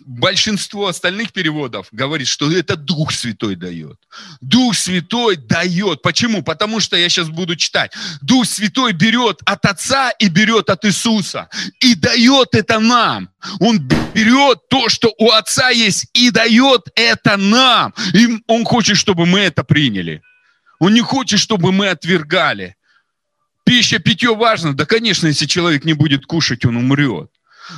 большинство остальных переводов говорит, что это Дух Святой дает. Дух Святой дает. Почему? Потому что я сейчас буду читать. Дух Святой берет от Отца и берет от Иисуса. И дает это нам. Он берет то, что у Отца есть, и дает это нам. И Он хочет, чтобы мы это приняли. Он не хочет, чтобы мы отвергали. Пища, питье важно. Да, конечно, если человек не будет кушать, он умрет.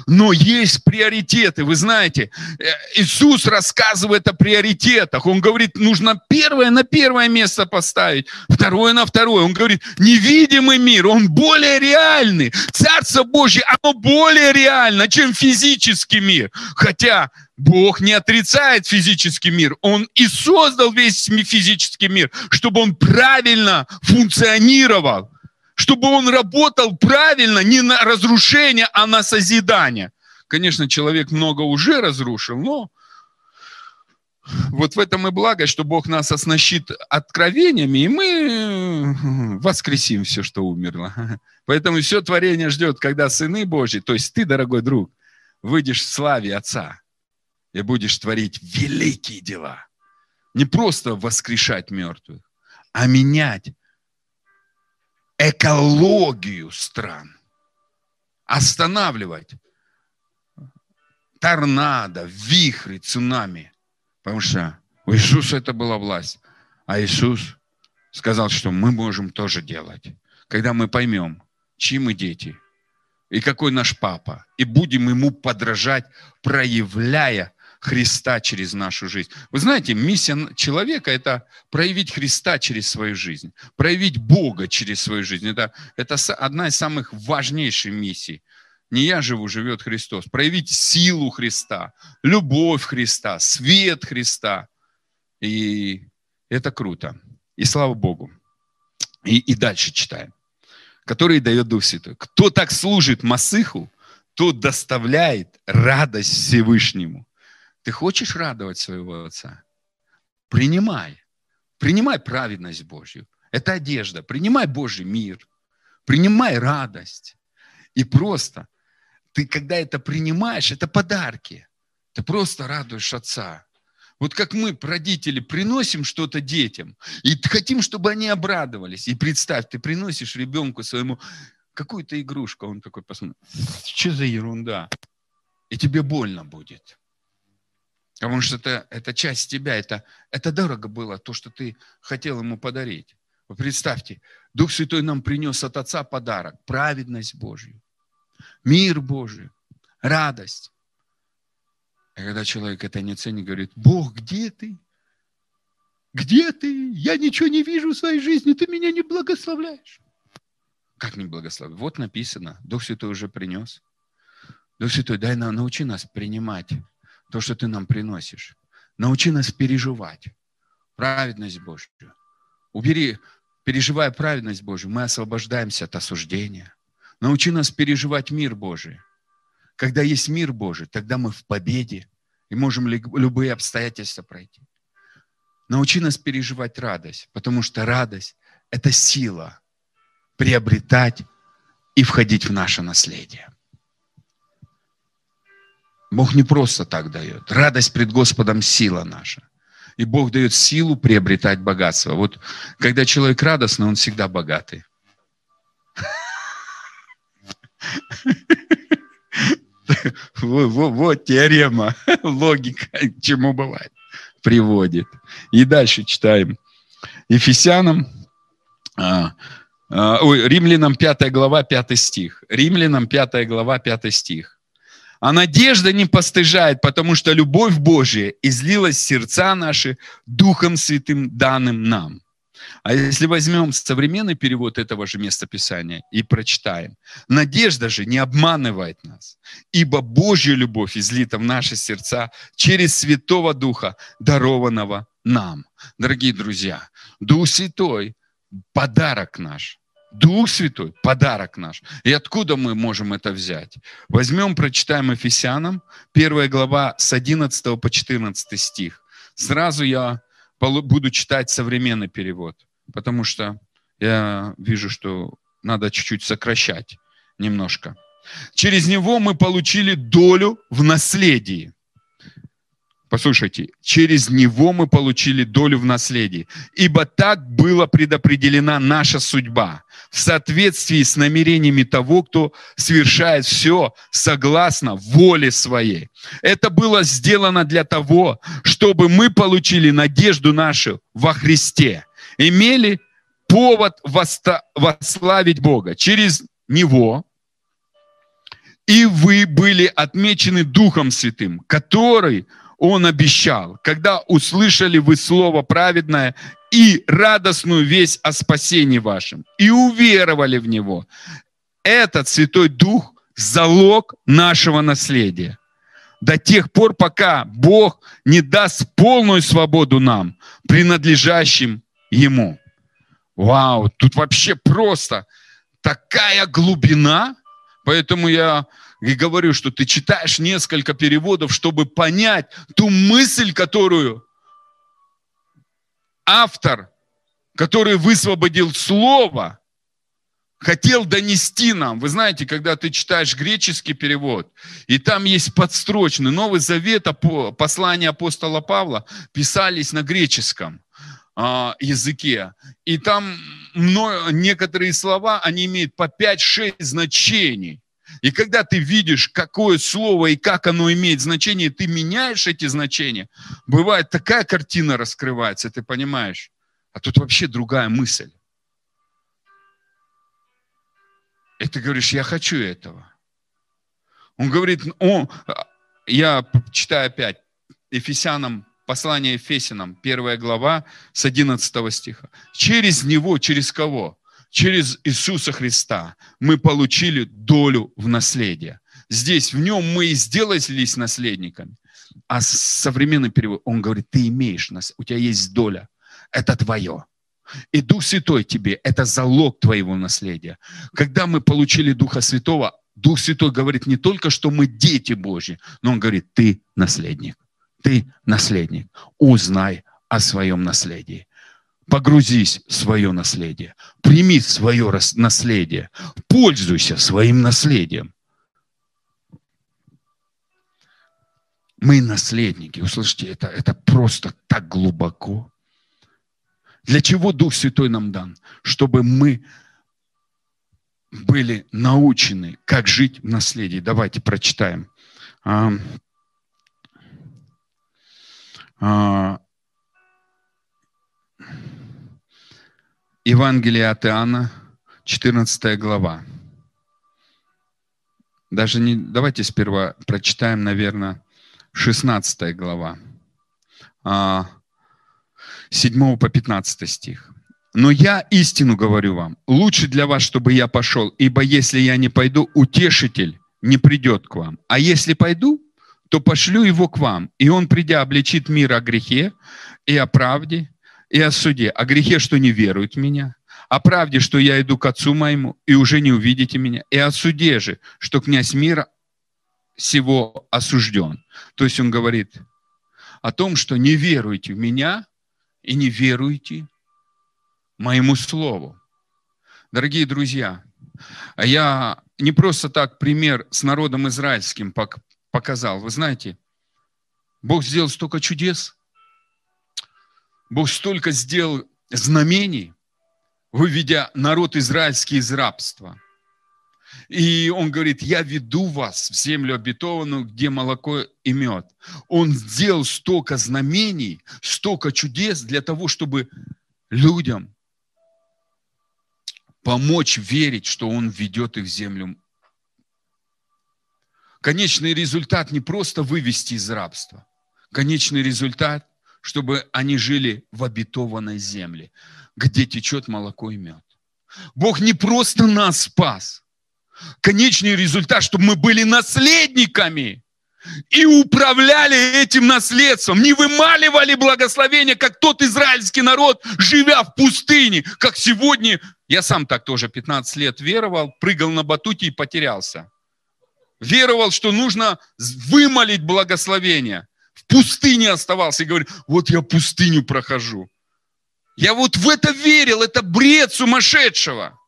Но есть приоритеты. Вы знаете, э, Иисус рассказывает о приоритетах. Он говорит, нужно первое на первое место поставить, второе на второе. Он говорит, невидимый мир, он более реальный. Царство Божье, оно более реально, чем физический мир. Хотя Бог не отрицает физический мир. Он и создал весь физический мир, чтобы он правильно функционировал чтобы он работал правильно, не на разрушение, а на созидание. Конечно, человек много уже разрушил, но вот в этом и благо, что Бог нас оснащит откровениями, и мы воскресим все, что умерло. Поэтому все творение ждет, когда сыны Божьи, то есть ты, дорогой друг, выйдешь в славе Отца и будешь творить великие дела. Не просто воскрешать мертвых, а менять экологию стран. Останавливать торнадо, вихри, цунами. Потому что у Иисуса это была власть. А Иисус сказал, что мы можем тоже делать. Когда мы поймем, чьи мы дети, и какой наш папа, и будем ему подражать, проявляя Христа через нашу жизнь. Вы знаете, миссия человека – это проявить Христа через свою жизнь, проявить Бога через свою жизнь. Это, это одна из самых важнейших миссий. Не я живу, живет Христос. Проявить силу Христа, любовь Христа, свет Христа. И это круто. И слава Богу. И, и дальше читаем. Который дает Дух Святой. Кто так служит Масыху, тот доставляет радость Всевышнему. Ты хочешь радовать своего отца? Принимай. Принимай праведность Божью. Это одежда. Принимай Божий мир. Принимай радость. И просто ты, когда это принимаешь, это подарки. Ты просто радуешь отца. Вот как мы, родители, приносим что-то детям и хотим, чтобы они обрадовались. И представь, ты приносишь ребенку своему какую-то игрушку, он такой посмотрит, что за ерунда? И тебе больно будет. Потому что это, это часть тебя, это, это дорого было, то, что ты хотел ему подарить. Вы представьте, Дух Святой нам принес от Отца подарок, праведность Божью, мир Божий, радость. И когда человек это не ценит, говорит, Бог, где ты? Где ты? Я ничего не вижу в своей жизни, ты меня не благословляешь. Как не благословляешь? Вот написано, Дух Святой уже принес. Дух Святой, дай нам, научи нас принимать то, что ты нам приносишь. Научи нас переживать праведность Божью. Убери, переживая праведность Божью, мы освобождаемся от осуждения. Научи нас переживать мир Божий. Когда есть мир Божий, тогда мы в победе и можем любые обстоятельства пройти. Научи нас переживать радость, потому что радость – это сила приобретать и входить в наше наследие. Бог не просто так дает. Радость пред Господом – сила наша. И Бог дает силу приобретать богатство. Вот когда человек радостный, он всегда богатый. Вот, теорема, логика, к чему бывает, приводит. И дальше читаем. Ефесянам, а, а, Римлянам 5 глава, 5 стих. Римлянам 5 глава, 5 стих. А надежда не постыжает, потому что любовь Божия излилась в сердца наши Духом Святым, данным нам. А если возьмем современный перевод этого же местописания и прочитаем, надежда же не обманывает нас, ибо Божья любовь излита в наши сердца через Святого Духа, дарованного нам. Дорогие друзья, Дух Святой – подарок наш – Дух Святой – подарок наш. И откуда мы можем это взять? Возьмем, прочитаем Ефесянам, первая глава с 11 по 14 стих. Сразу я буду читать современный перевод, потому что я вижу, что надо чуть-чуть сокращать немножко. Через него мы получили долю в наследии. Послушайте, через него мы получили долю в наследии, ибо так была предопределена наша судьба в соответствии с намерениями того, кто совершает все согласно воле своей. Это было сделано для того, чтобы мы получили надежду нашу во Христе, имели повод восславить Бога. Через него и вы были отмечены Духом Святым, который Он обещал, когда услышали вы Слово праведное и радостную весть о спасении вашем, и уверовали в Него. Этот Святой Дух – залог нашего наследия. До тех пор, пока Бог не даст полную свободу нам, принадлежащим Ему. Вау, тут вообще просто такая глубина – Поэтому я и говорю, что ты читаешь несколько переводов, чтобы понять ту мысль, которую автор, который высвободил слово, хотел донести нам. Вы знаете, когда ты читаешь греческий перевод, и там есть подстрочный, Новый Завет, послания апостола Павла писались на греческом а, языке. И там некоторые слова, они имеют по 5-6 значений. И когда ты видишь, какое слово и как оно имеет значение, ты меняешь эти значения, бывает такая картина раскрывается, ты понимаешь. А тут вообще другая мысль. И ты говоришь, я хочу этого. Он говорит, о, я читаю опять, Ефесянам Послание Ефесянам, первая глава, с 11 стиха. Через него, через кого? Через Иисуса Христа мы получили долю в наследие. Здесь в нем мы и сделались наследниками. А современный перевод, он говорит, ты имеешь нас, у тебя есть доля, это твое. И Дух Святой тебе – это залог твоего наследия. Когда мы получили Духа Святого, Дух Святой говорит не только, что мы дети Божьи, но Он говорит, ты наследник ты наследник. Узнай о своем наследии. Погрузись в свое наследие. Прими свое наследие. Пользуйся своим наследием. Мы наследники. Услышите, это, это просто так глубоко. Для чего Дух Святой нам дан? Чтобы мы были научены, как жить в наследии. Давайте прочитаем. Евангелие от Иоанна, 14 глава. Даже не, давайте сперва прочитаем, наверное, 16 глава, 7 а, по 15 стих. Но я истину говорю вам, лучше для вас, чтобы я пошел, ибо если я не пойду, утешитель не придет к вам. А если пойду, то пошлю его к вам, и он, придя, обличит мир о грехе и о правде, и о суде. О грехе, что не веруют в меня, о правде, что я иду к Отцу моему, и уже не увидите меня, и о суде же, что князь мира всего осужден. То есть он говорит о том, что не веруйте в меня и не веруйте моему слову. Дорогие друзья, я не просто так пример с народом израильским показал. Вы знаете, Бог сделал столько чудес, Бог столько сделал знамений, выведя народ израильский из рабства. И он говорит, я веду вас в землю обетованную, где молоко и мед. Он сделал столько знамений, столько чудес для того, чтобы людям помочь верить, что он ведет их в землю Конечный результат не просто вывести из рабства. Конечный результат, чтобы они жили в обетованной земле, где течет молоко и мед. Бог не просто нас спас. Конечный результат, чтобы мы были наследниками и управляли этим наследством, не вымаливали благословения, как тот израильский народ, живя в пустыне, как сегодня. Я сам так тоже 15 лет веровал, прыгал на батуте и потерялся веровал, что нужно вымолить благословение. Пустыне оставался и говорит, вот я пустыню прохожу. Я вот в это верил, это бред сумасшедшего.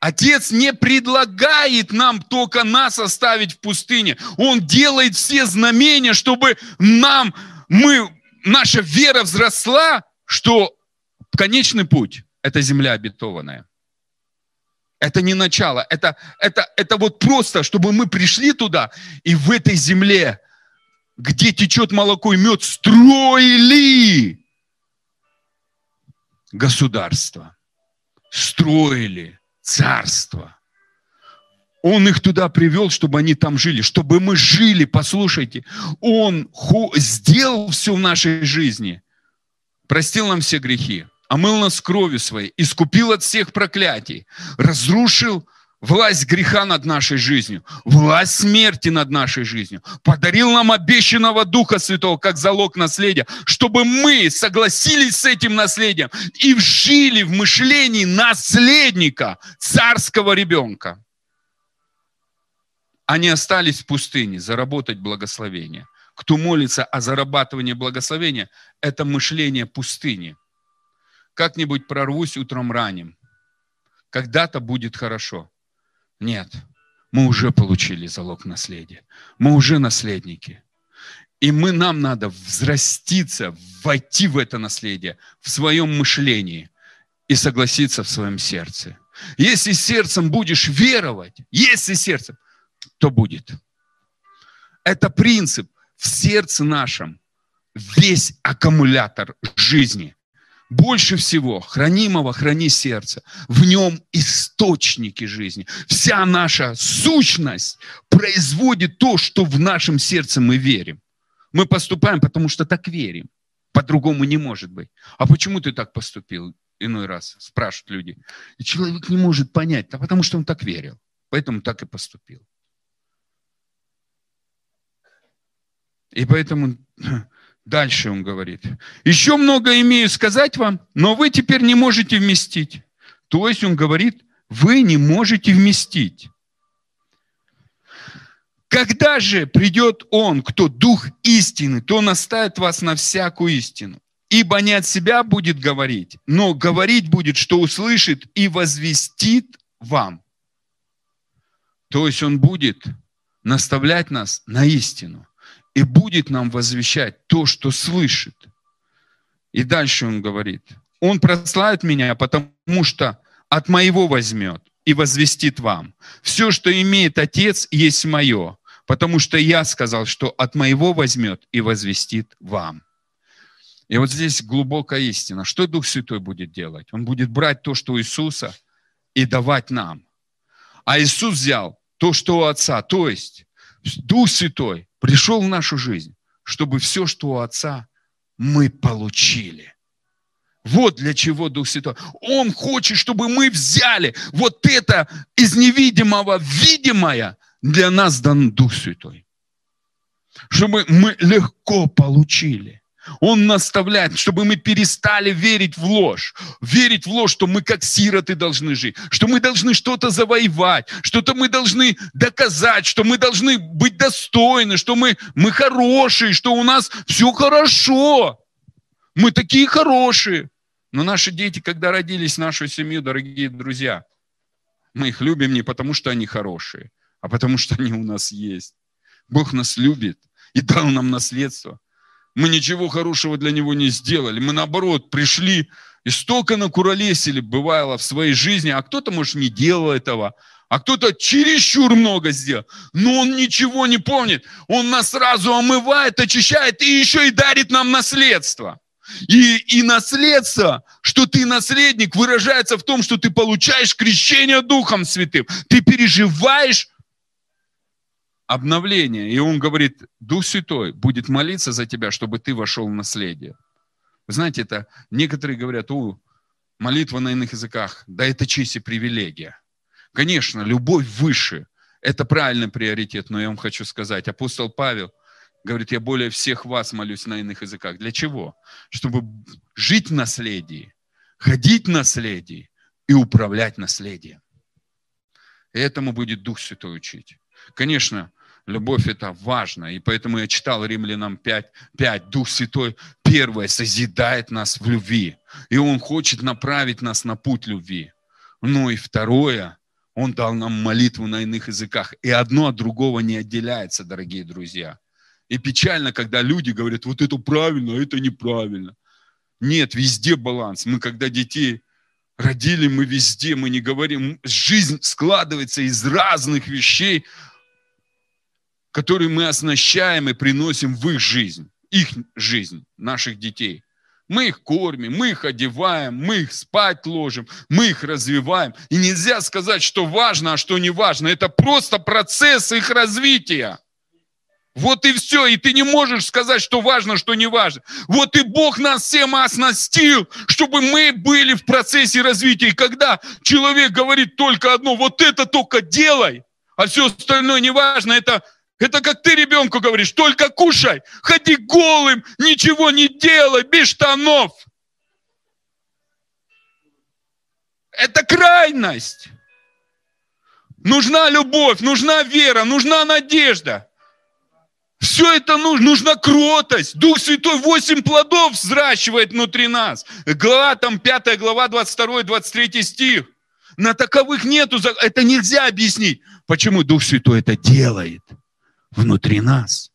Отец не предлагает нам только нас оставить в пустыне. Он делает все знамения, чтобы нам, мы, наша вера взросла, что конечный путь – это земля обетованная. Это не начало, это, это, это вот просто, чтобы мы пришли туда и в этой земле, где течет молоко и мед, строили. государство, строили царство. Он их туда привел, чтобы они там жили, чтобы мы жили, послушайте. Он сделал все в нашей жизни, простил нам все грехи, омыл нас кровью своей, искупил от всех проклятий, разрушил власть греха над нашей жизнью, власть смерти над нашей жизнью, подарил нам обещанного Духа Святого как залог наследия, чтобы мы согласились с этим наследием и жили в мышлении наследника, царского ребенка. Они остались в пустыне, заработать благословение. Кто молится о зарабатывании благословения, это мышление пустыни. Как-нибудь прорвусь утром ранним. Когда-то будет хорошо. Нет, мы уже получили залог наследия. Мы уже наследники. И мы, нам надо взраститься, войти в это наследие, в своем мышлении и согласиться в своем сердце. Если сердцем будешь веровать, если сердцем, то будет. Это принцип в сердце нашем, весь аккумулятор жизни больше всего хранимого храни сердце. В нем источники жизни. Вся наша сущность производит то, что в нашем сердце мы верим. Мы поступаем, потому что так верим. По-другому не может быть. А почему ты так поступил? Иной раз спрашивают люди. И человек не может понять, да потому что он так верил. Поэтому так и поступил. И поэтому Дальше он говорит. Еще много имею сказать вам, но вы теперь не можете вместить. То есть он говорит, вы не можете вместить. Когда же придет Он, кто Дух истины, то наставит вас на всякую истину. Ибо не от себя будет говорить, но говорить будет, что услышит и возвестит вам. То есть Он будет наставлять нас на истину и будет нам возвещать то, что слышит. И дальше он говорит, он прославит меня, потому что от моего возьмет и возвестит вам. Все, что имеет Отец, есть мое, потому что я сказал, что от моего возьмет и возвестит вам. И вот здесь глубокая истина. Что Дух Святой будет делать? Он будет брать то, что у Иисуса, и давать нам. А Иисус взял то, что у Отца. То есть Дух Святой пришел в нашу жизнь, чтобы все, что у Отца, мы получили. Вот для чего Дух Святой. Он хочет, чтобы мы взяли вот это из невидимого видимое. Для нас дан Дух Святой. Чтобы мы легко получили. Он наставляет, чтобы мы перестали верить в ложь. Верить в ложь, что мы как сироты должны жить, что мы должны что-то завоевать, что-то мы должны доказать, что мы должны быть достойны, что мы, мы хорошие, что у нас все хорошо. Мы такие хорошие. Но наши дети, когда родились в нашу семью, дорогие друзья, мы их любим не потому, что они хорошие, а потому, что они у нас есть. Бог нас любит и дал нам наследство – мы ничего хорошего для него не сделали. Мы, наоборот, пришли и столько накуролесили, бывало, в своей жизни, а кто-то, может, не делал этого, а кто-то чересчур много сделал. Но он ничего не помнит. Он нас сразу омывает, очищает и еще и дарит нам наследство. И, и наследство, что ты наследник, выражается в том, что ты получаешь крещение Духом Святым. Ты переживаешь обновление. И он говорит, Дух Святой будет молиться за тебя, чтобы ты вошел в наследие. Вы знаете, это некоторые говорят, о, молитва на иных языках, да это честь и привилегия. Конечно, любовь выше, это правильный приоритет, но я вам хочу сказать, апостол Павел говорит, я более всех вас молюсь на иных языках. Для чего? Чтобы жить в наследии, ходить в наследии и управлять наследием. И этому будет Дух Святой учить. Конечно, Любовь это важно. И поэтому я читал Римлянам 5, 5. Дух Святой, первое, созидает нас в любви. И Он хочет направить нас на путь любви. Ну и второе, Он дал нам молитву на иных языках. И одно от другого не отделяется, дорогие друзья. И печально, когда люди говорят, вот это правильно, а это неправильно. Нет, везде баланс. Мы когда детей родили, мы везде, мы не говорим. Жизнь складывается из разных вещей, которые мы оснащаем и приносим в их жизнь, их жизнь, наших детей. Мы их кормим, мы их одеваем, мы их спать ложим, мы их развиваем. И нельзя сказать, что важно, а что не важно. Это просто процесс их развития. Вот и все. И ты не можешь сказать, что важно, что не важно. Вот и Бог нас всем оснастил, чтобы мы были в процессе развития. И когда человек говорит только одно, вот это только делай, а все остальное не важно, это это как ты ребенку говоришь, только кушай, ходи голым, ничего не делай, без штанов. Это крайность. Нужна любовь, нужна вера, нужна надежда. Все это нужно, нужна кротость. Дух Святой 8 плодов взращивает внутри нас. Глава, там 5 глава, 22, 23 стих. На таковых нету, это нельзя объяснить. Почему Дух Святой это делает? Внутри нас.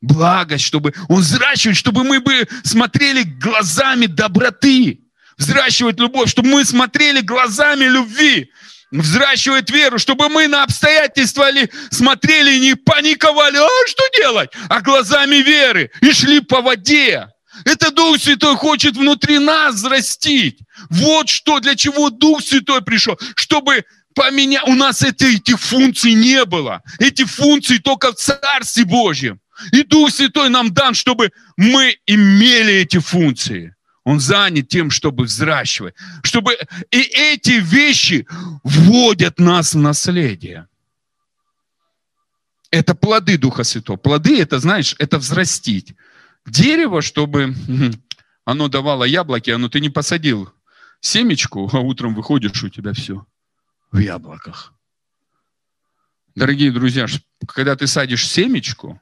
Благость, чтобы Он взращивает, чтобы мы бы смотрели глазами доброты, взращивать любовь, чтобы мы смотрели глазами любви, взращивать веру, чтобы мы на обстоятельства смотрели и не паниковали, а что делать, а глазами веры и шли по воде. Это Дух Святой хочет внутри нас взрастить. Вот что, для чего Дух Святой пришел, чтобы поменять. У нас эти, этих функций не было. Эти функции только в Царстве Божьем. И Дух Святой нам дан, чтобы мы имели эти функции. Он занят тем, чтобы взращивать. Чтобы и эти вещи вводят нас в наследие. Это плоды Духа Святого. Плоды, это, знаешь, это взрастить. Дерево, чтобы оно давало яблоки, оно ты не посадил семечку, а утром выходишь, у тебя все в яблоках. Дорогие друзья, когда ты садишь семечку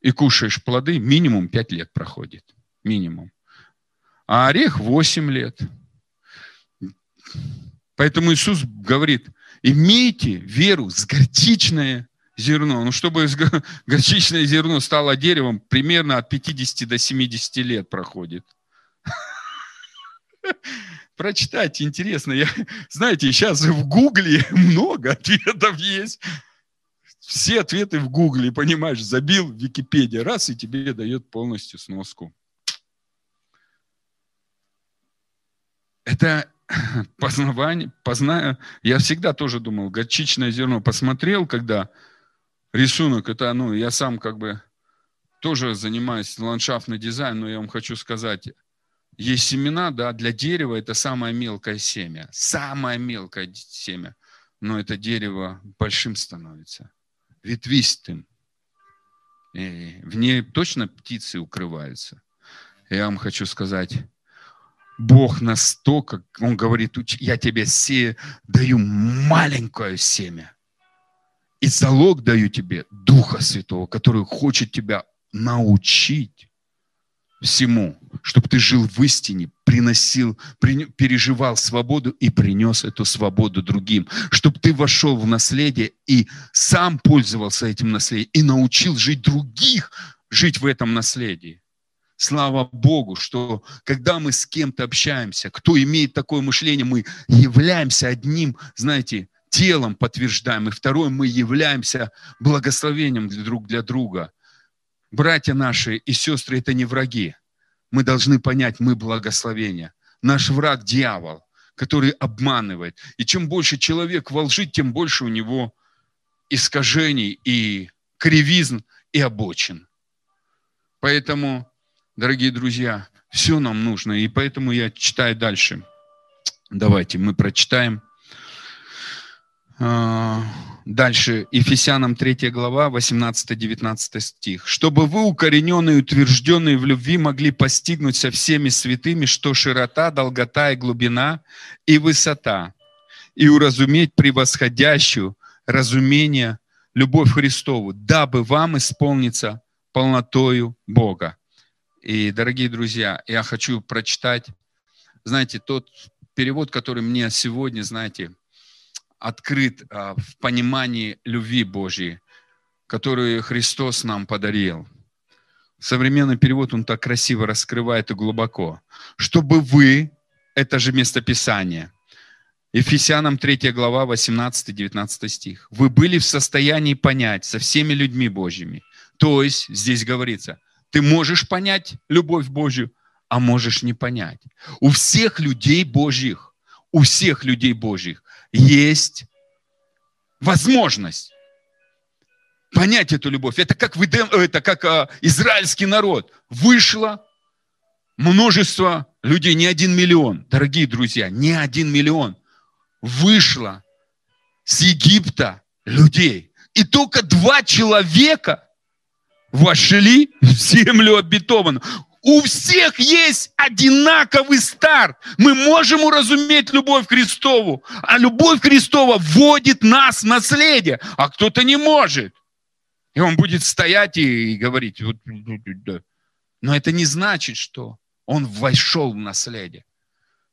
и кушаешь плоды, минимум 5 лет проходит. Минимум. А орех 8 лет. Поэтому Иисус говорит, имейте веру с горчичное зерно. Ну, чтобы горчичное зерно стало деревом, примерно от 50 до 70 лет проходит прочитать интересно. Я, знаете, сейчас в Гугле много ответов есть. Все ответы в Гугле, понимаешь, забил Википедия, раз, и тебе дает полностью сноску. Это познавание, познаю. Я всегда тоже думал, горчичное зерно посмотрел, когда рисунок, это, ну, я сам как бы тоже занимаюсь ландшафтный дизайн, но я вам хочу сказать, есть семена, да, для дерева это самое мелкое семя, самое мелкое семя, но это дерево большим становится, ветвистым. И в ней точно птицы укрываются. Я вам хочу сказать, Бог настолько, Он говорит, я тебе се, даю маленькое семя. И залог даю тебе Духа Святого, который хочет тебя научить всему, чтобы ты жил в истине, приносил, при, переживал свободу и принес эту свободу другим, чтобы ты вошел в наследие и сам пользовался этим наследием и научил жить других жить в этом наследии. Слава Богу, что когда мы с кем-то общаемся, кто имеет такое мышление, мы являемся одним, знаете, телом подтверждаем, и второе, мы являемся благословением для друг для друга братья наши и сестры, это не враги. Мы должны понять, мы благословения. Наш враг – дьявол, который обманывает. И чем больше человек во лжи, тем больше у него искажений и кривизн и обочин. Поэтому, дорогие друзья, все нам нужно. И поэтому я читаю дальше. Давайте мы прочитаем. А, Дальше, Ефесянам 3 глава, 18-19 стих. «Чтобы вы, укорененные и утвержденные в любви, могли постигнуть со всеми святыми, что широта, долгота и глубина, и высота, и уразуметь превосходящую разумение любовь Христову, дабы вам исполниться полнотою Бога». И, дорогие друзья, я хочу прочитать, знаете, тот перевод, который мне сегодня, знаете, открыт а, в понимании любви Божьей, которую Христос нам подарил. Современный перевод, он так красиво раскрывает и глубоко. Чтобы вы, это же местописание, Ефесянам 3 глава, 18-19 стих. Вы были в состоянии понять со всеми людьми Божьими. То есть, здесь говорится, ты можешь понять любовь Божью, а можешь не понять. У всех людей Божьих, у всех людей Божьих есть возможность понять эту любовь. Это как, это как а, израильский народ. Вышло множество людей, не один миллион, дорогие друзья, не один миллион. Вышло с Египта людей. И только два человека вошли в землю обетованную. У всех есть одинаковый старт. Мы можем уразуметь любовь Христову, а любовь Христова вводит нас в наследие, а кто-то не может. И он будет стоять и говорить, но это не значит, что он вошел в наследие.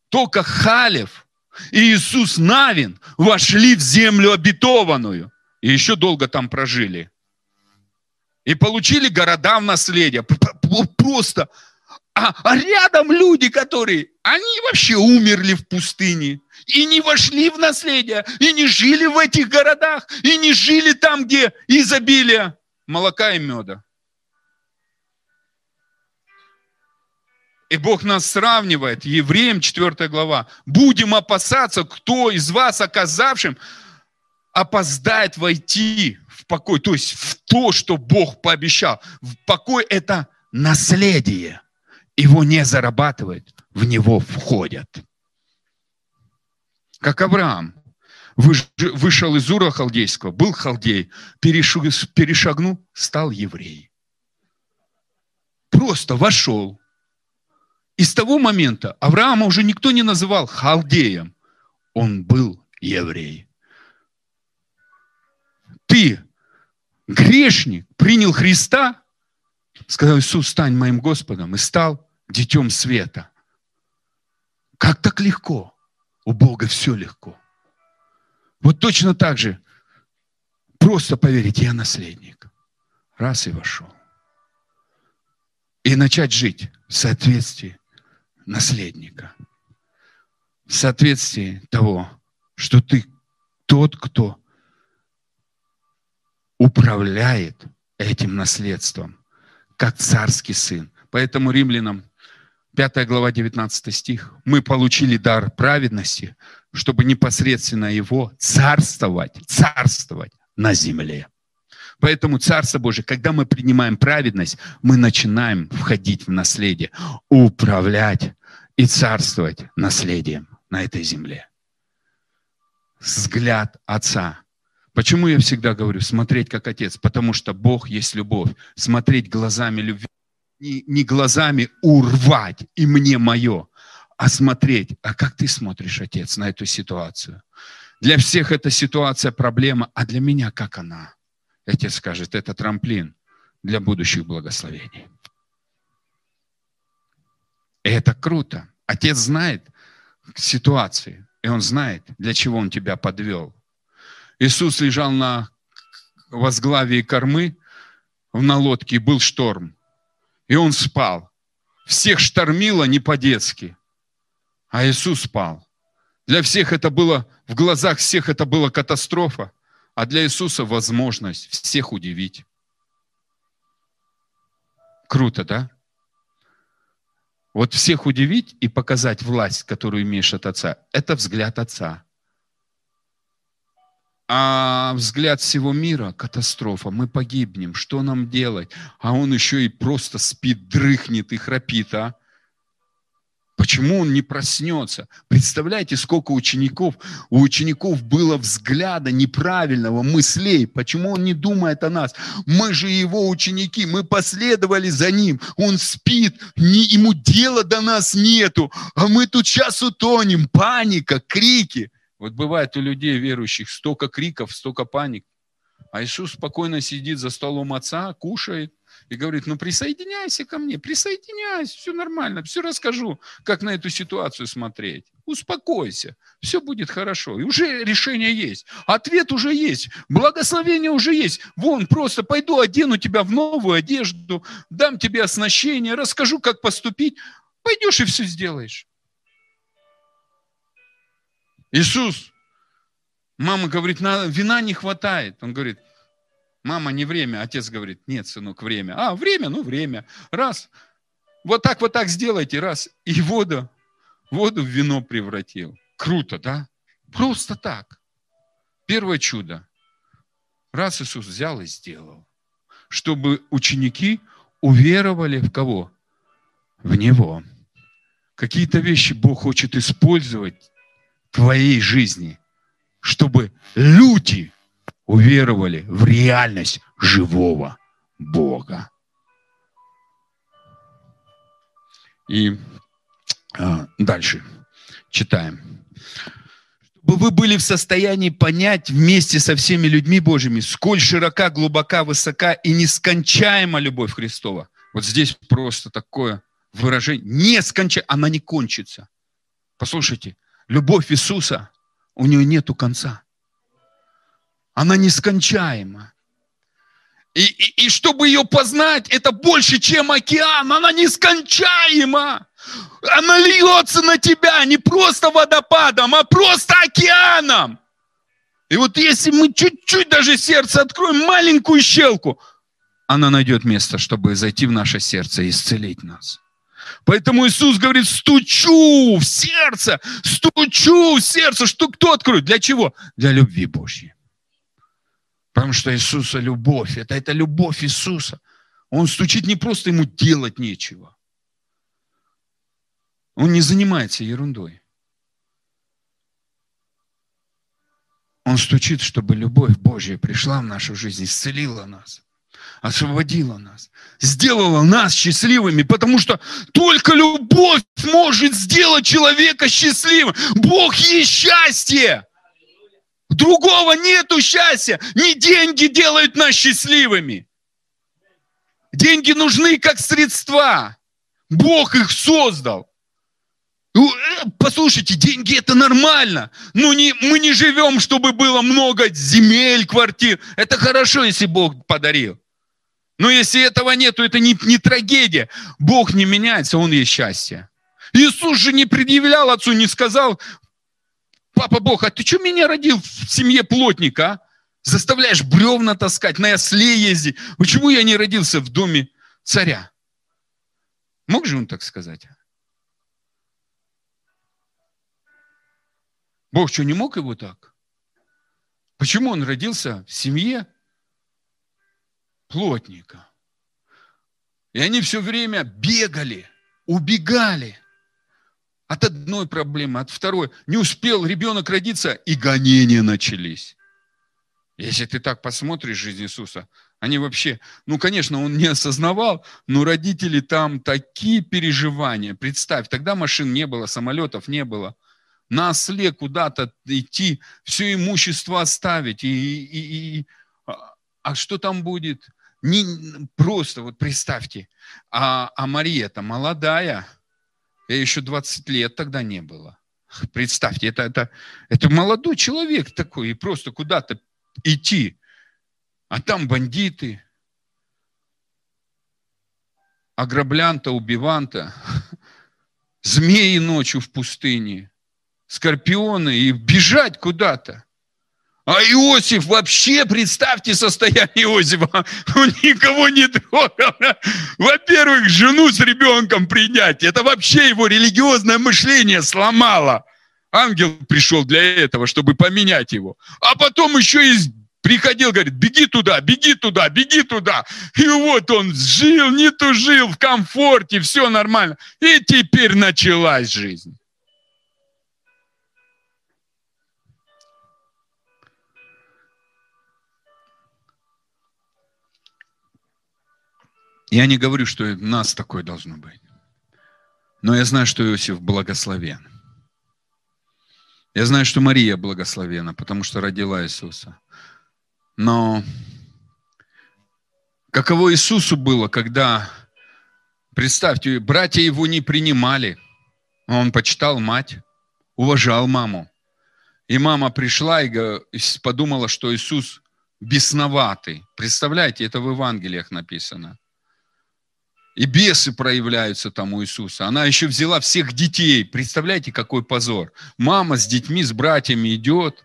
Только Халев и Иисус Навин вошли в землю обетованную и еще долго там прожили. И получили города в наследие. Просто. А, а рядом люди, которые, они вообще умерли в пустыне. И не вошли в наследие. И не жили в этих городах. И не жили там, где изобилие молока и меда. И Бог нас сравнивает, Евреям 4 глава. Будем опасаться, кто из вас, оказавшим, опоздает войти в покой, то есть в то, что Бог пообещал. В покой – это наследие. Его не зарабатывает, в него входят. Как Авраам вышел из Ура халдейского, был халдей, перешагнул, стал еврей. Просто вошел, и с того момента Авраама уже никто не называл халдеем. Он был еврей. Ты, грешник, принял Христа, сказал Иисус, стань моим Господом, и стал детем света. Как так легко? У Бога все легко. Вот точно так же просто поверить, я наследник. Раз и вошел. И начать жить в соответствии наследника. В соответствии того, что ты тот, кто управляет этим наследством, как царский сын. Поэтому римлянам 5 глава 19 стих. Мы получили дар праведности, чтобы непосредственно его царствовать, царствовать на земле. Поэтому Царство Божие, когда мы принимаем праведность, мы начинаем входить в наследие, управлять и царствовать наследием на этой земле. Взгляд Отца. Почему я всегда говорю смотреть как Отец? Потому что Бог есть любовь. Смотреть глазами любви. Не, не глазами урвать и мне мое, а смотреть, а как ты смотришь, Отец, на эту ситуацию. Для всех эта ситуация проблема, а для меня как она? Отец скажет, это трамплин для будущих благословений. И это круто. Отец знает ситуации, и он знает, для чего он тебя подвел. Иисус лежал на возглавии кормы, на лодке, был шторм. И он спал. Всех штормило не по-детски. А Иисус спал. Для всех это было, в глазах всех это была катастрофа, а для Иисуса возможность всех удивить. Круто, да? Вот всех удивить и показать власть, которую имеешь от Отца, это взгляд Отца. А взгляд всего мира – катастрофа. Мы погибнем. Что нам делать? А он еще и просто спит, дрыхнет и храпит, а? Почему он не проснется? Представляете, сколько учеников, у учеников было взгляда неправильного, мыслей. Почему он не думает о нас? Мы же его ученики, мы последовали за ним. Он спит, не, ему дела до нас нету, а мы тут сейчас утонем. Паника, крики. Вот бывает у людей верующих столько криков, столько паник. А Иисус спокойно сидит за столом отца, кушает, и говорит, ну присоединяйся ко мне, присоединяйся, все нормально, все расскажу, как на эту ситуацию смотреть. Успокойся, все будет хорошо. И уже решение есть, ответ уже есть, благословение уже есть. Вон, просто пойду одену тебя в новую одежду, дам тебе оснащение, расскажу, как поступить. Пойдешь и все сделаешь. Иисус, мама говорит, вина не хватает. Он говорит, Мама, не время. Отец говорит, нет, сынок, время. А, время, ну время. Раз. вот так, вот так сделайте, раз, и воду, воду в вино превратил. Круто, да? Просто так. Первое чудо. Раз Иисус взял и сделал, чтобы ученики уверовали в кого? В Него. Какие-то вещи Бог хочет использовать твоей жизни, чтобы люди уверовали в реальность живого Бога. И а, дальше читаем. Чтобы вы были в состоянии понять вместе со всеми людьми Божьими, сколь широка, глубока, высока и нескончаема любовь Христова. Вот здесь просто такое выражение. Нескончаемо, она не кончится. Послушайте, любовь Иисуса, у нее нету конца. Она нескончаема. И, и, и чтобы ее познать, это больше, чем океан. Она нескончаема. Она льется на тебя не просто водопадом, а просто океаном. И вот если мы чуть-чуть даже сердце откроем, маленькую щелку, она найдет место, чтобы зайти в наше сердце и исцелить нас. Поэтому Иисус говорит, стучу в сердце, стучу в сердце. Что кто откроет? Для чего? Для любви Божьей. Потому что Иисуса любовь, это, это любовь Иисуса. Он стучит не просто ему делать нечего. Он не занимается ерундой. Он стучит, чтобы любовь Божья пришла в нашу жизнь, исцелила нас, освободила нас, сделала нас счастливыми, потому что только любовь может сделать человека счастливым. Бог есть счастье. Другого нету счастья. Не деньги делают нас счастливыми. Деньги нужны как средства. Бог их создал. Э, послушайте, деньги это нормально. Но не, мы не живем, чтобы было много земель, квартир. Это хорошо, если Бог подарил. Но если этого нет, то это не, не трагедия. Бог не меняется, Он есть счастье. Иисус же не предъявлял отцу, не сказал, папа Бог, а ты что меня родил в семье плотника, а? Заставляешь бревна таскать, на осле ездить. Почему я не родился в доме царя? Мог же он так сказать? Бог что, не мог его так? Почему он родился в семье плотника? И они все время бегали, убегали – от одной проблемы, от второй. Не успел ребенок родиться, и гонения начались. Если ты так посмотришь жизнь Иисуса, они вообще, ну, конечно, он не осознавал, но родители там такие переживания. Представь, тогда машин не было, самолетов не было. На осле куда-то идти, все имущество оставить. И, и, и, а, а что там будет? Не, просто вот представьте, а, а Мария-то молодая, я еще 20 лет тогда не было. Представьте, это, это, это молодой человек такой, и просто куда-то идти. А там бандиты, ограблянта, убиванта, змеи ночью в пустыне, скорпионы, и бежать куда-то. А Иосиф вообще, представьте состояние Иосифа, он никого не трогал. Во-первых, жену с ребенком принять, это вообще его религиозное мышление сломало. Ангел пришел для этого, чтобы поменять его. А потом еще и приходил, говорит, беги туда, беги туда, беги туда. И вот он жил, не тужил, в комфорте, все нормально. И теперь началась жизнь. Я не говорю, что у нас такое должно быть. Но я знаю, что Иосиф благословен. Я знаю, что Мария благословена, потому что родила Иисуса. Но каково Иисусу было, когда, представьте, братья его не принимали. Он почитал мать, уважал маму. И мама пришла и подумала, что Иисус бесноватый. Представляете, это в Евангелиях написано. И бесы проявляются там у Иисуса. Она еще взяла всех детей. Представляете, какой позор. Мама с детьми, с братьями идет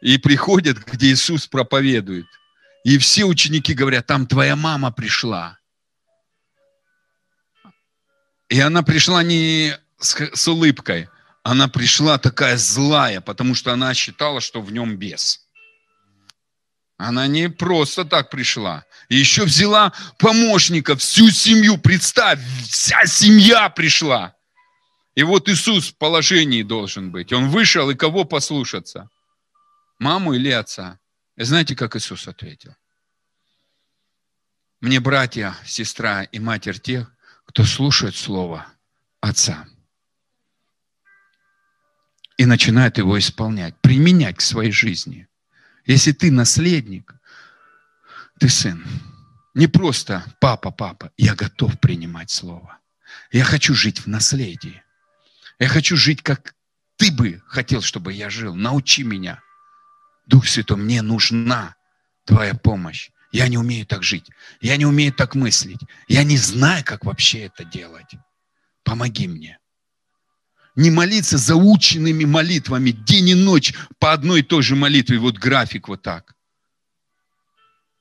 и приходит, где Иисус проповедует. И все ученики говорят, там твоя мама пришла. И она пришла не с, с улыбкой, она пришла такая злая, потому что она считала, что в нем бес. Она не просто так пришла. И еще взяла помощника, всю семью. Представь, вся семья пришла. И вот Иисус в положении должен быть. Он вышел, и кого послушаться? Маму или отца? И знаете, как Иисус ответил? Мне братья, сестра и матерь тех, кто слушает Слово Отца и начинает его исполнять, применять к своей жизни. Если ты наследник, ты сын. Не просто папа, папа, я готов принимать Слово. Я хочу жить в наследии. Я хочу жить, как ты бы хотел, чтобы я жил. Научи меня. Дух Святой, мне нужна твоя помощь. Я не умею так жить. Я не умею так мыслить. Я не знаю, как вообще это делать. Помоги мне. Не молиться заученными молитвами день и ночь по одной и той же молитве. Вот график вот так.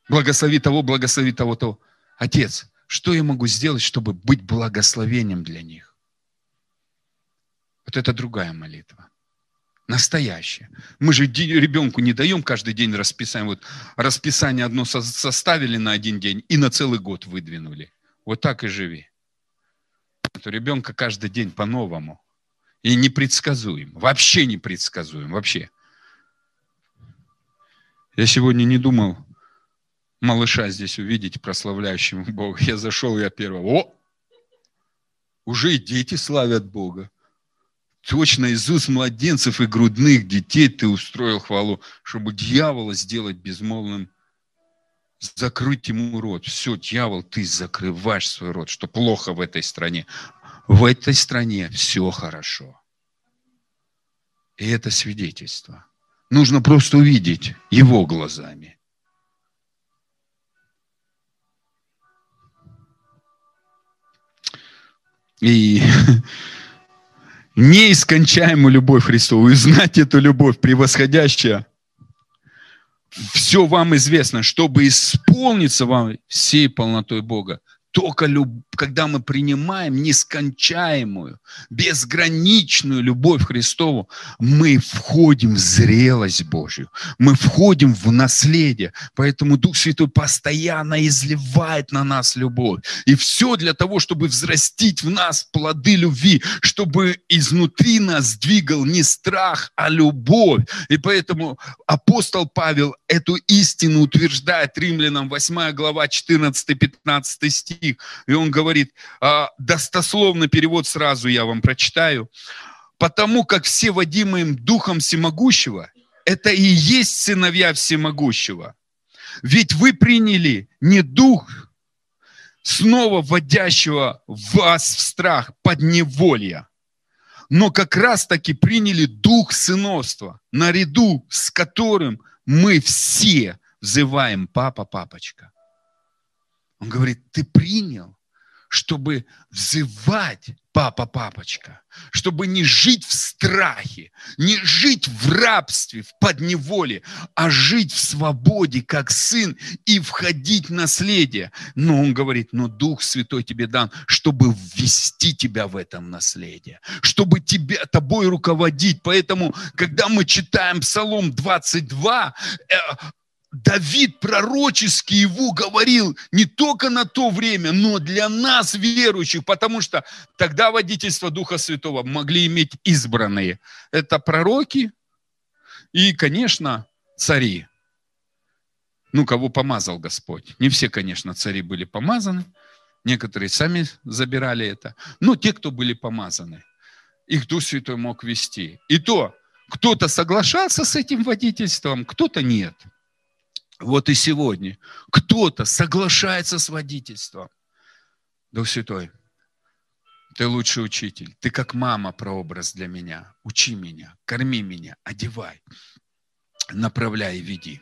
Благослови того, благослови того, того. Отец, что я могу сделать, чтобы быть благословением для них? Вот это другая молитва. Настоящее. Мы же ребенку не даем каждый день расписание. Вот расписание одно составили на один день и на целый год выдвинули. Вот так и живи. У ребенка каждый день по-новому. И непредсказуем. Вообще непредсказуем. Вообще. Я сегодня не думал малыша здесь увидеть, прославляющего Бога. Я зашел, я первого. О! Уже и дети славят Бога точно из уст младенцев и грудных детей ты устроил хвалу, чтобы дьявола сделать безмолвным, закрыть ему рот. Все, дьявол, ты закрываешь свой рот, что плохо в этой стране. В этой стране все хорошо. И это свидетельство. Нужно просто увидеть его глазами. И неискончаемую любовь Христову, и знать эту любовь превосходящая, все вам известно, чтобы исполниться вам всей полнотой Бога. Только люб... когда мы принимаем нескончаемую, безграничную любовь Христову, мы входим в зрелость Божью, мы входим в наследие. Поэтому Дух Святой постоянно изливает на нас любовь. И все для того, чтобы взрастить в нас плоды любви, чтобы изнутри нас двигал не страх, а любовь. И поэтому апостол Павел эту истину утверждает римлянам 8 глава 14-15 стих стих, и он говорит, а, достословно перевод сразу я вам прочитаю, потому как все водимым Духом Всемогущего, это и есть сыновья Всемогущего. Ведь вы приняли не Дух, снова вводящего вас в страх, подневолья, но как раз таки приняли Дух сыновства, наряду с которым мы все взываем «Папа, папочка». Он говорит, ты принял, чтобы взывать папа, папочка, чтобы не жить в страхе, не жить в рабстве, в подневоле, а жить в свободе, как сын, и входить в наследие. Но он говорит, но Дух Святой тебе дан, чтобы ввести тебя в этом наследие, чтобы тебя, тобой руководить. Поэтому, когда мы читаем Псалом 22, Давид пророчески его говорил не только на то время, но для нас, верующих, потому что тогда водительство Духа Святого могли иметь избранные. Это пророки и, конечно, цари. Ну, кого помазал Господь. Не все, конечно, цари были помазаны. Некоторые сами забирали это. Но те, кто были помазаны, их Дух Святой мог вести. И то, кто-то соглашался с этим водительством, кто-то нет – вот и сегодня кто-то соглашается с водительством. Дух Святой, ты лучший учитель. Ты как мама прообраз для меня. Учи меня, корми меня, одевай, направляй веди.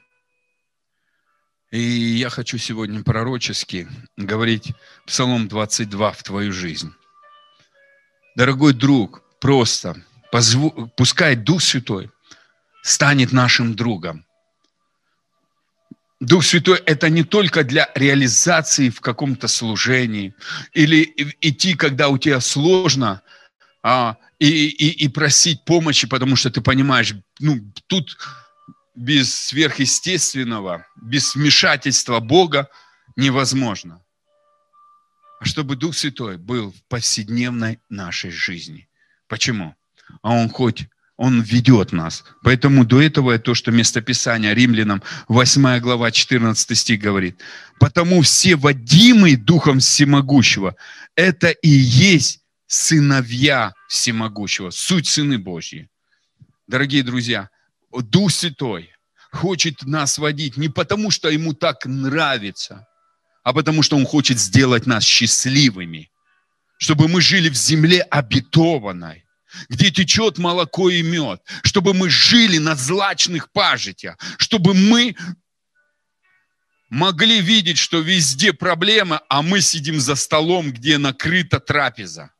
И я хочу сегодня пророчески говорить Псалом 22 в твою жизнь. Дорогой друг, просто позв... пускай Дух Святой станет нашим другом – Дух Святой – это не только для реализации в каком-то служении или идти, когда у тебя сложно, а, и, и, и просить помощи, потому что ты понимаешь, ну, тут без сверхъестественного, без вмешательства Бога невозможно. А чтобы Дух Святой был в повседневной нашей жизни. Почему? А Он хоть он ведет нас. Поэтому до этого то, что местописание Римлянам 8 глава 14 стих говорит. Потому все водимые Духом Всемогущего, это и есть сыновья Всемогущего, суть сыны Божьи. Дорогие друзья, Дух Святой хочет нас водить не потому, что ему так нравится, а потому что он хочет сделать нас счастливыми, чтобы мы жили в земле обетованной, где течет молоко и мед, чтобы мы жили на злачных пажитях, чтобы мы могли видеть, что везде проблемы, а мы сидим за столом, где накрыта трапеза.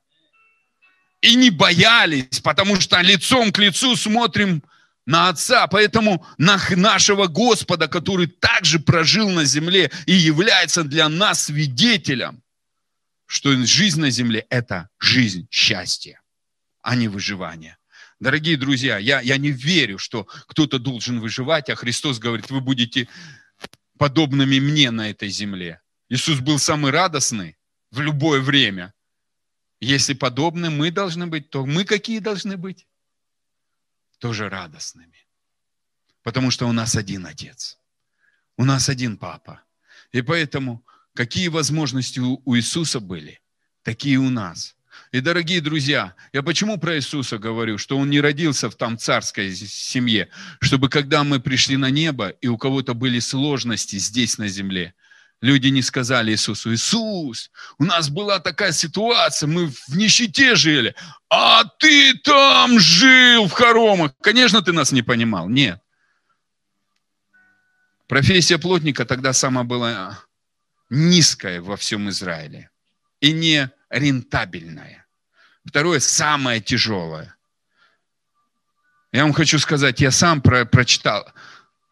И не боялись, потому что лицом к лицу смотрим на Отца. Поэтому на нашего Господа, который также прожил на земле и является для нас свидетелем, что жизнь на земле – это жизнь счастья а не выживание. Дорогие друзья, я, я не верю, что кто-то должен выживать, а Христос говорит, вы будете подобными мне на этой земле. Иисус был самый радостный в любое время. Если подобны мы должны быть, то мы какие должны быть? Тоже радостными. Потому что у нас один Отец. У нас один Папа. И поэтому какие возможности у Иисуса были, такие у нас – и, дорогие друзья, я почему про Иисуса говорю, что Он не родился в там царской семье, чтобы когда мы пришли на небо, и у кого-то были сложности здесь на земле, люди не сказали Иисусу, Иисус, у нас была такая ситуация, мы в нищете жили, а ты там жил в хоромах. Конечно, ты нас не понимал. Нет. Профессия плотника тогда сама была низкая во всем Израиле и не рентабельная. Второе, самое тяжелое. Я вам хочу сказать, я сам про, прочитал.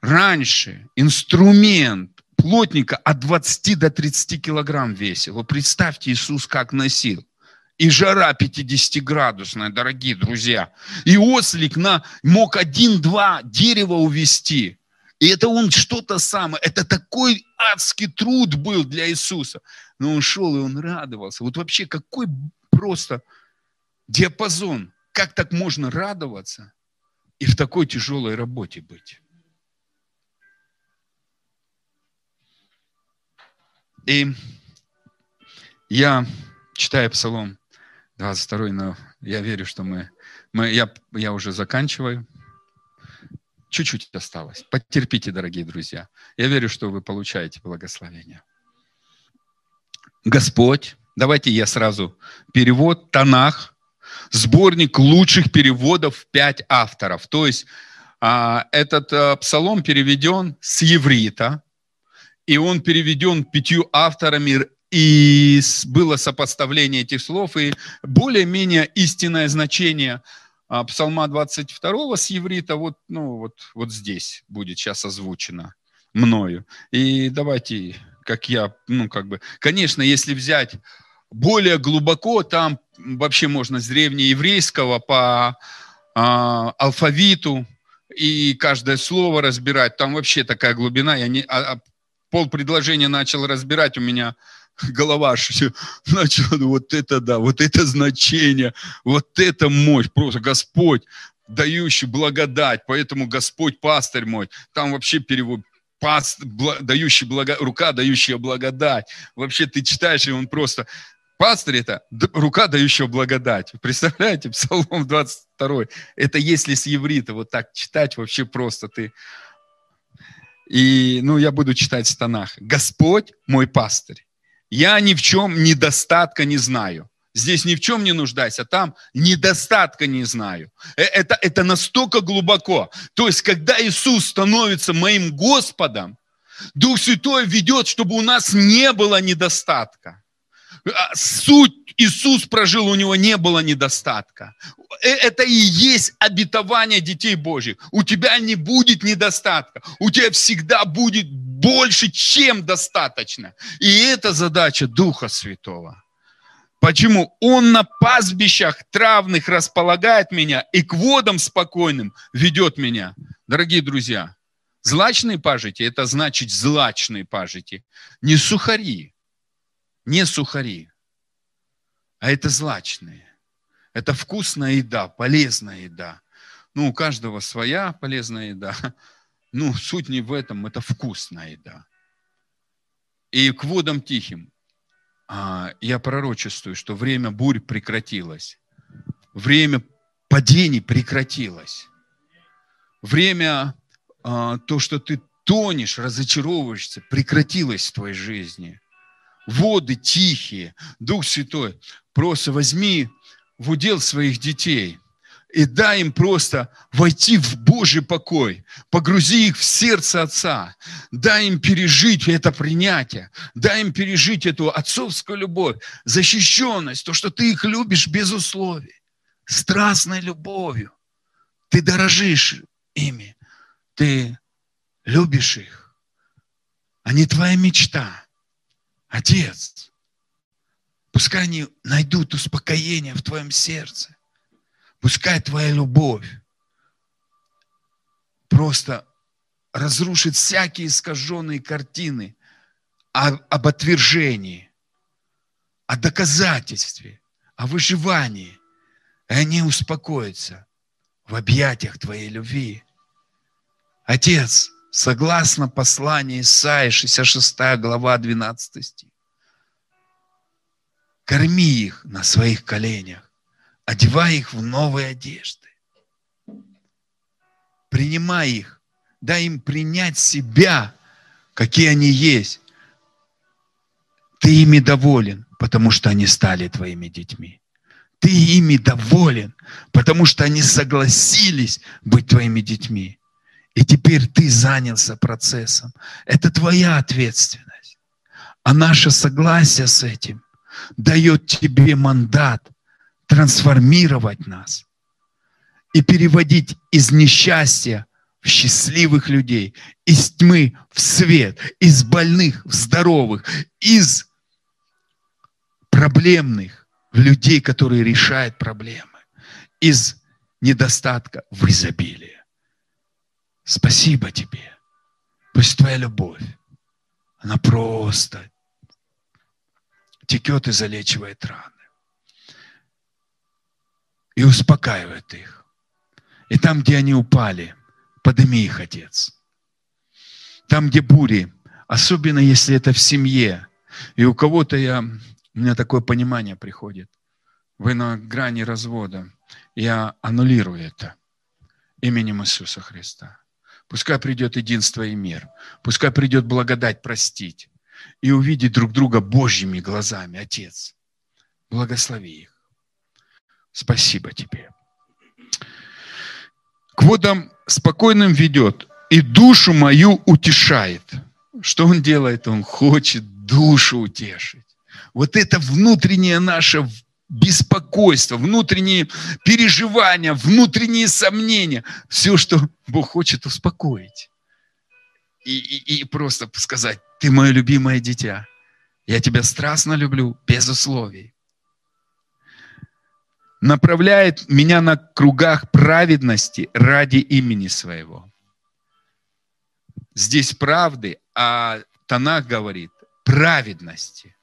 Раньше инструмент плотника от 20 до 30 килограмм весил. Вы представьте, Иисус как носил. И жара 50-градусная, дорогие друзья. И ослик на, мог один-два дерева увести. И это он что-то самое. Это такой адский труд был для Иисуса. Но он шел, и он радовался. Вот вообще какой просто диапазон. Как так можно радоваться и в такой тяжелой работе быть? И я читаю Псалом 22, но я верю, что мы, мы я, я уже заканчиваю. Чуть-чуть осталось. Потерпите, дорогие друзья. Я верю, что вы получаете благословение. Господь, давайте я сразу перевод, Танах, сборник лучших переводов пять авторов. То есть а, этот а, псалом переведен с еврита, и он переведен пятью авторами, и было сопоставление этих слов, и более-менее истинное значение а, псалма 22 с еврита вот, ну, вот, вот здесь будет сейчас озвучено мною. И давайте, как я, ну, как бы, конечно, если взять более глубоко, там вообще можно с древнееврейского по а, алфавиту и каждое слово разбирать. Там вообще такая глубина. Я не, а, а, пол предложения начал разбирать, у меня голова начала, ну, вот это да, вот это значение, вот это мощь, просто Господь, дающий благодать, поэтому Господь пастырь мой, там вообще перевод, паст, дающий благо, рука, дающая благодать. Вообще ты читаешь, и он просто Пастырь – это рука, дающая благодать. Представляете, Псалом 22. Это если с еврита вот так читать, вообще просто ты... И, ну, я буду читать в тонах. «Господь мой пастырь, я ни в чем недостатка не знаю». Здесь ни в чем не нуждаюсь, а там недостатка не знаю. Э, это, это настолько глубоко. То есть, когда Иисус становится моим Господом, Дух Святой ведет, чтобы у нас не было недостатка. А, суть Иисус прожил, у него не было недостатка. Э, это и есть обетование детей Божьих. У тебя не будет недостатка. У тебя всегда будет больше, чем достаточно. И это задача Духа Святого. Почему? Он на пастбищах травных располагает меня и к водам спокойным ведет меня. Дорогие друзья, злачные пажити – это значит злачные пажити. Не сухари, не сухари, а это злачные. Это вкусная еда, полезная еда. Ну, у каждого своя полезная еда. Ну, суть не в этом, это вкусная еда. И к водам тихим а, я пророчествую, что время бурь прекратилось. Время падений прекратилось. Время, а, то, что ты тонешь, разочаровываешься, прекратилось в твоей жизни. Воды тихие, Дух Святой, просто возьми в удел своих детей – и дай им просто войти в Божий покой, погрузи их в сердце Отца, дай им пережить это принятие, дай им пережить эту отцовскую любовь, защищенность, то, что ты их любишь без условий, страстной любовью. Ты дорожишь ими, ты любишь их. Они твоя мечта. Отец, пускай они найдут успокоение в твоем сердце Пускай твоя любовь просто разрушит всякие искаженные картины об отвержении, о доказательстве, о выживании. И они успокоятся в объятиях Твоей любви. Отец, согласно посланию Исаии, 66 глава, 12 стих, корми их на своих коленях одевай их в новые одежды. Принимай их, дай им принять себя, какие они есть. Ты ими доволен, потому что они стали твоими детьми. Ты ими доволен, потому что они согласились быть твоими детьми. И теперь ты занялся процессом. Это твоя ответственность. А наше согласие с этим дает тебе мандат – трансформировать нас и переводить из несчастья в счастливых людей, из тьмы в свет, из больных в здоровых, из проблемных в людей, которые решают проблемы, из недостатка в изобилие. Спасибо тебе. Пусть твоя любовь, она просто текет и залечивает раны и успокаивает их. И там, где они упали, подними их, Отец. Там, где бури, особенно если это в семье, и у кого-то я, у меня такое понимание приходит, вы на грани развода, я аннулирую это именем Иисуса Христа. Пускай придет единство и мир. Пускай придет благодать простить и увидеть друг друга Божьими глазами, Отец. Благослови их. Спасибо тебе. К водам спокойным ведет и душу мою утешает. Что он делает? Он хочет душу утешить. Вот это внутреннее наше беспокойство, внутренние переживания, внутренние сомнения, все, что Бог хочет успокоить. И, и, и просто сказать, ты мое любимое дитя, я тебя страстно люблю, без условий направляет меня на кругах праведности ради имени своего. Здесь правды, а Танах говорит праведности.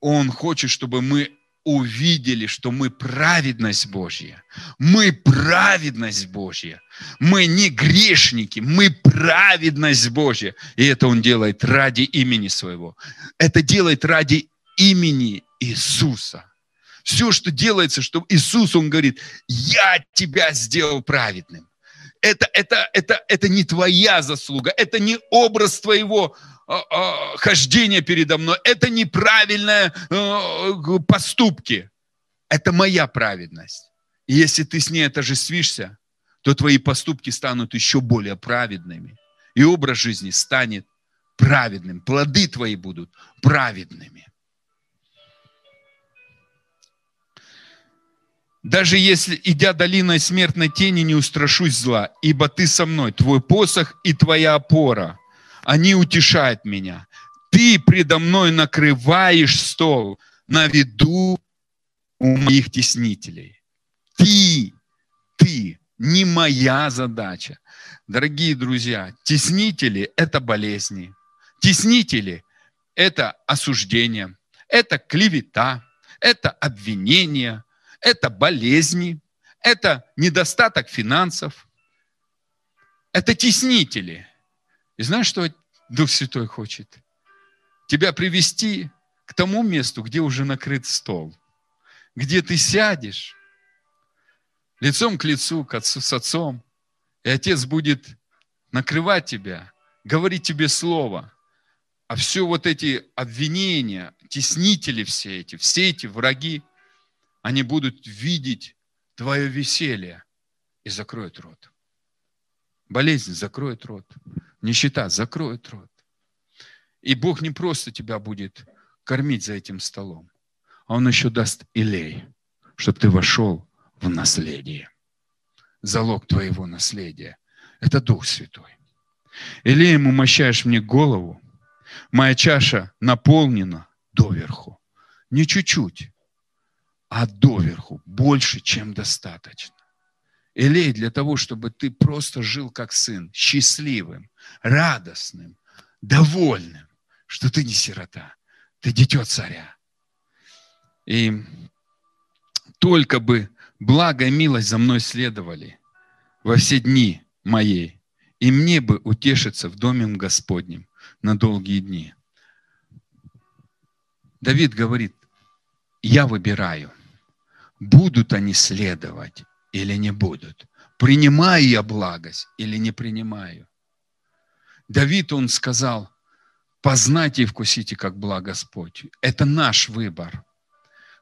Он хочет, чтобы мы увидели, что мы праведность Божья. Мы праведность Божья. Мы не грешники, мы праведность Божья. И это Он делает ради имени своего. Это делает ради имени Иисуса. Все, что делается, что Иисус, Он говорит, я тебя сделал праведным. Это, это, это, это не твоя заслуга, это не образ твоего а, а, хождения передо мной, это неправильные а, поступки. Это моя праведность. И если ты с ней отождествишься, то твои поступки станут еще более праведными. И образ жизни станет праведным. Плоды твои будут праведными. Даже если, идя долиной смертной тени, не устрашусь зла, ибо ты со мной, твой посох и твоя опора, они утешают меня. Ты предо мной накрываешь стол на виду у моих теснителей. Ты, ты, не моя задача. Дорогие друзья, теснители – это болезни. Теснители – это осуждение, это клевета, это обвинение, это болезни, это недостаток финансов, это теснители. И знаешь, что Дух Святой хочет? Тебя привести к тому месту, где уже накрыт стол, где ты сядешь лицом к лицу к отцу, с отцом, и отец будет накрывать тебя, говорить тебе слово. А все вот эти обвинения, теснители все эти, все эти враги, они будут видеть твое веселье и закроют рот. Болезнь закроет рот. Нищета закроет рот. И Бог не просто тебя будет кормить за этим столом, а Он еще даст илей, чтобы ты вошел в наследие. Залог твоего наследия – это Дух Святой. Илеем умощаешь мне голову, моя чаша наполнена доверху. Не чуть-чуть, а доверху, больше, чем достаточно. Илей для того, чтобы ты просто жил как сын, счастливым, радостным, довольным, что ты не сирота, ты дитё царя. И только бы благо и милость за мной следовали во все дни моей, и мне бы утешиться в доме Господнем на долгие дни. Давид говорит, я выбираю, будут они следовать или не будут. Принимаю я благость или не принимаю. Давид, он сказал, познайте и вкусите, как благ Господь. Это наш выбор.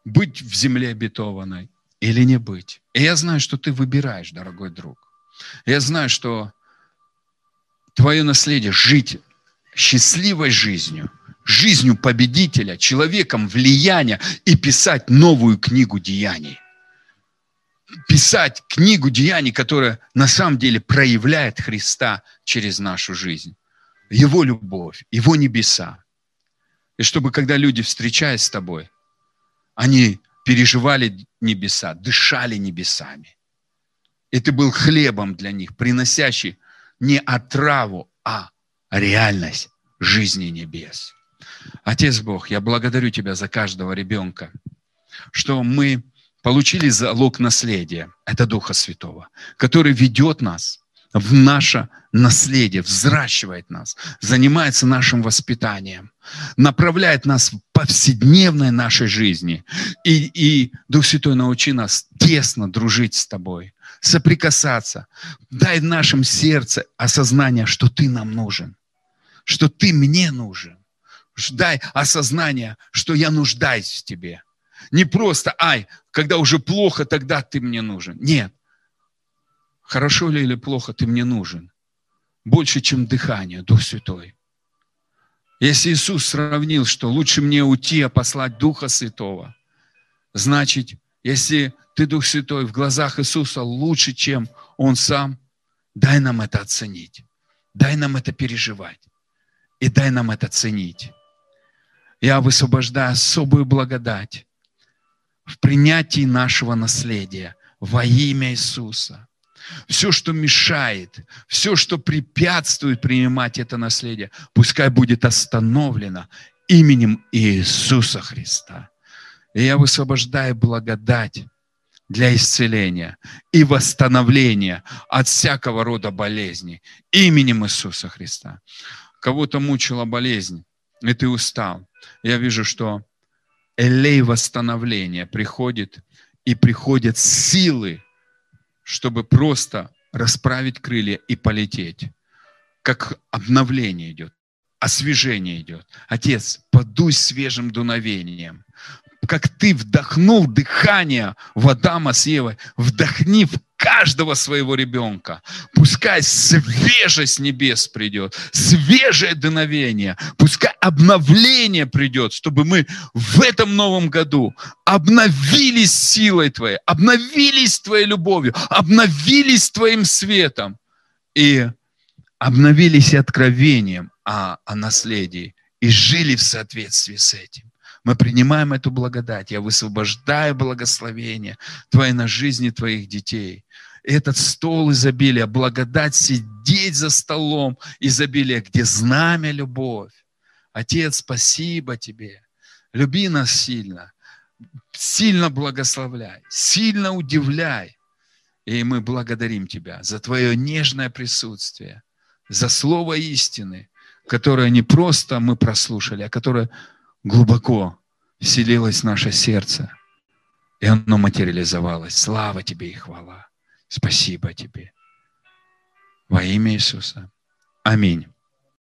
Быть в земле обетованной или не быть. И я знаю, что ты выбираешь, дорогой друг. Я знаю, что твое наследие – жить счастливой жизнью, жизнью победителя, человеком влияния и писать новую книгу деяний. Писать книгу деяний, которая на самом деле проявляет Христа через нашу жизнь. Его любовь, Его небеса. И чтобы, когда люди, встречаясь с тобой, они переживали небеса, дышали небесами. И ты был хлебом для них, приносящий не отраву, а реальность жизни небес. Отец Бог, я благодарю Тебя за каждого ребенка, что мы получили залог наследия, это Духа Святого, который ведет нас в наше наследие, взращивает нас, занимается нашим воспитанием, направляет нас в повседневной нашей жизни. И, и Дух Святой, научи нас тесно дружить с Тобой, соприкасаться. Дай в нашем сердце осознание, что Ты нам нужен, что Ты мне нужен. Дай осознание, что я нуждаюсь в Тебе. Не просто, ай, когда уже плохо, тогда Ты мне нужен. Нет, Хорошо ли или плохо ты мне нужен? Больше, чем дыхание, Дух Святой. Если Иисус сравнил, что лучше мне уйти, а послать Духа Святого, значит, если ты, Дух Святой, в глазах Иисуса лучше, чем Он сам, дай нам это оценить. Дай нам это переживать. И дай нам это ценить. Я высвобождаю особую благодать в принятии нашего наследия во имя Иисуса все, что мешает, все, что препятствует принимать это наследие, пускай будет остановлено именем Иисуса Христа. И я высвобождаю благодать для исцеления и восстановления от всякого рода болезни именем Иисуса Христа. Кого-то мучила болезнь, и ты устал. Я вижу, что элей восстановления приходит, и приходят силы чтобы просто расправить крылья и полететь. Как обновление идет, освежение идет. Отец, подуй свежим дуновением. Как ты вдохнул дыхание в Адама с Евой, вдохни в каждого своего ребенка. Пускай свежесть небес придет, свежее дуновение, пускай обновление придет, чтобы мы в этом новом году обновились силой Твоей, обновились Твоей любовью, обновились Твоим светом и обновились откровением о, о наследии и жили в соответствии с этим. Мы принимаем эту благодать. Я высвобождаю благословение Твое на жизни Твоих детей. Этот стол изобилия, благодать сидеть за столом изобилия, где знамя любовь. Отец, спасибо Тебе. Люби нас сильно. Сильно благословляй. Сильно удивляй. И мы благодарим Тебя за Твое нежное присутствие, за слово истины, которое не просто мы прослушали, а которое глубоко вселилось в наше сердце, и оно материализовалось. Слава Тебе и хвала. Спасибо Тебе. Во имя Иисуса. Аминь.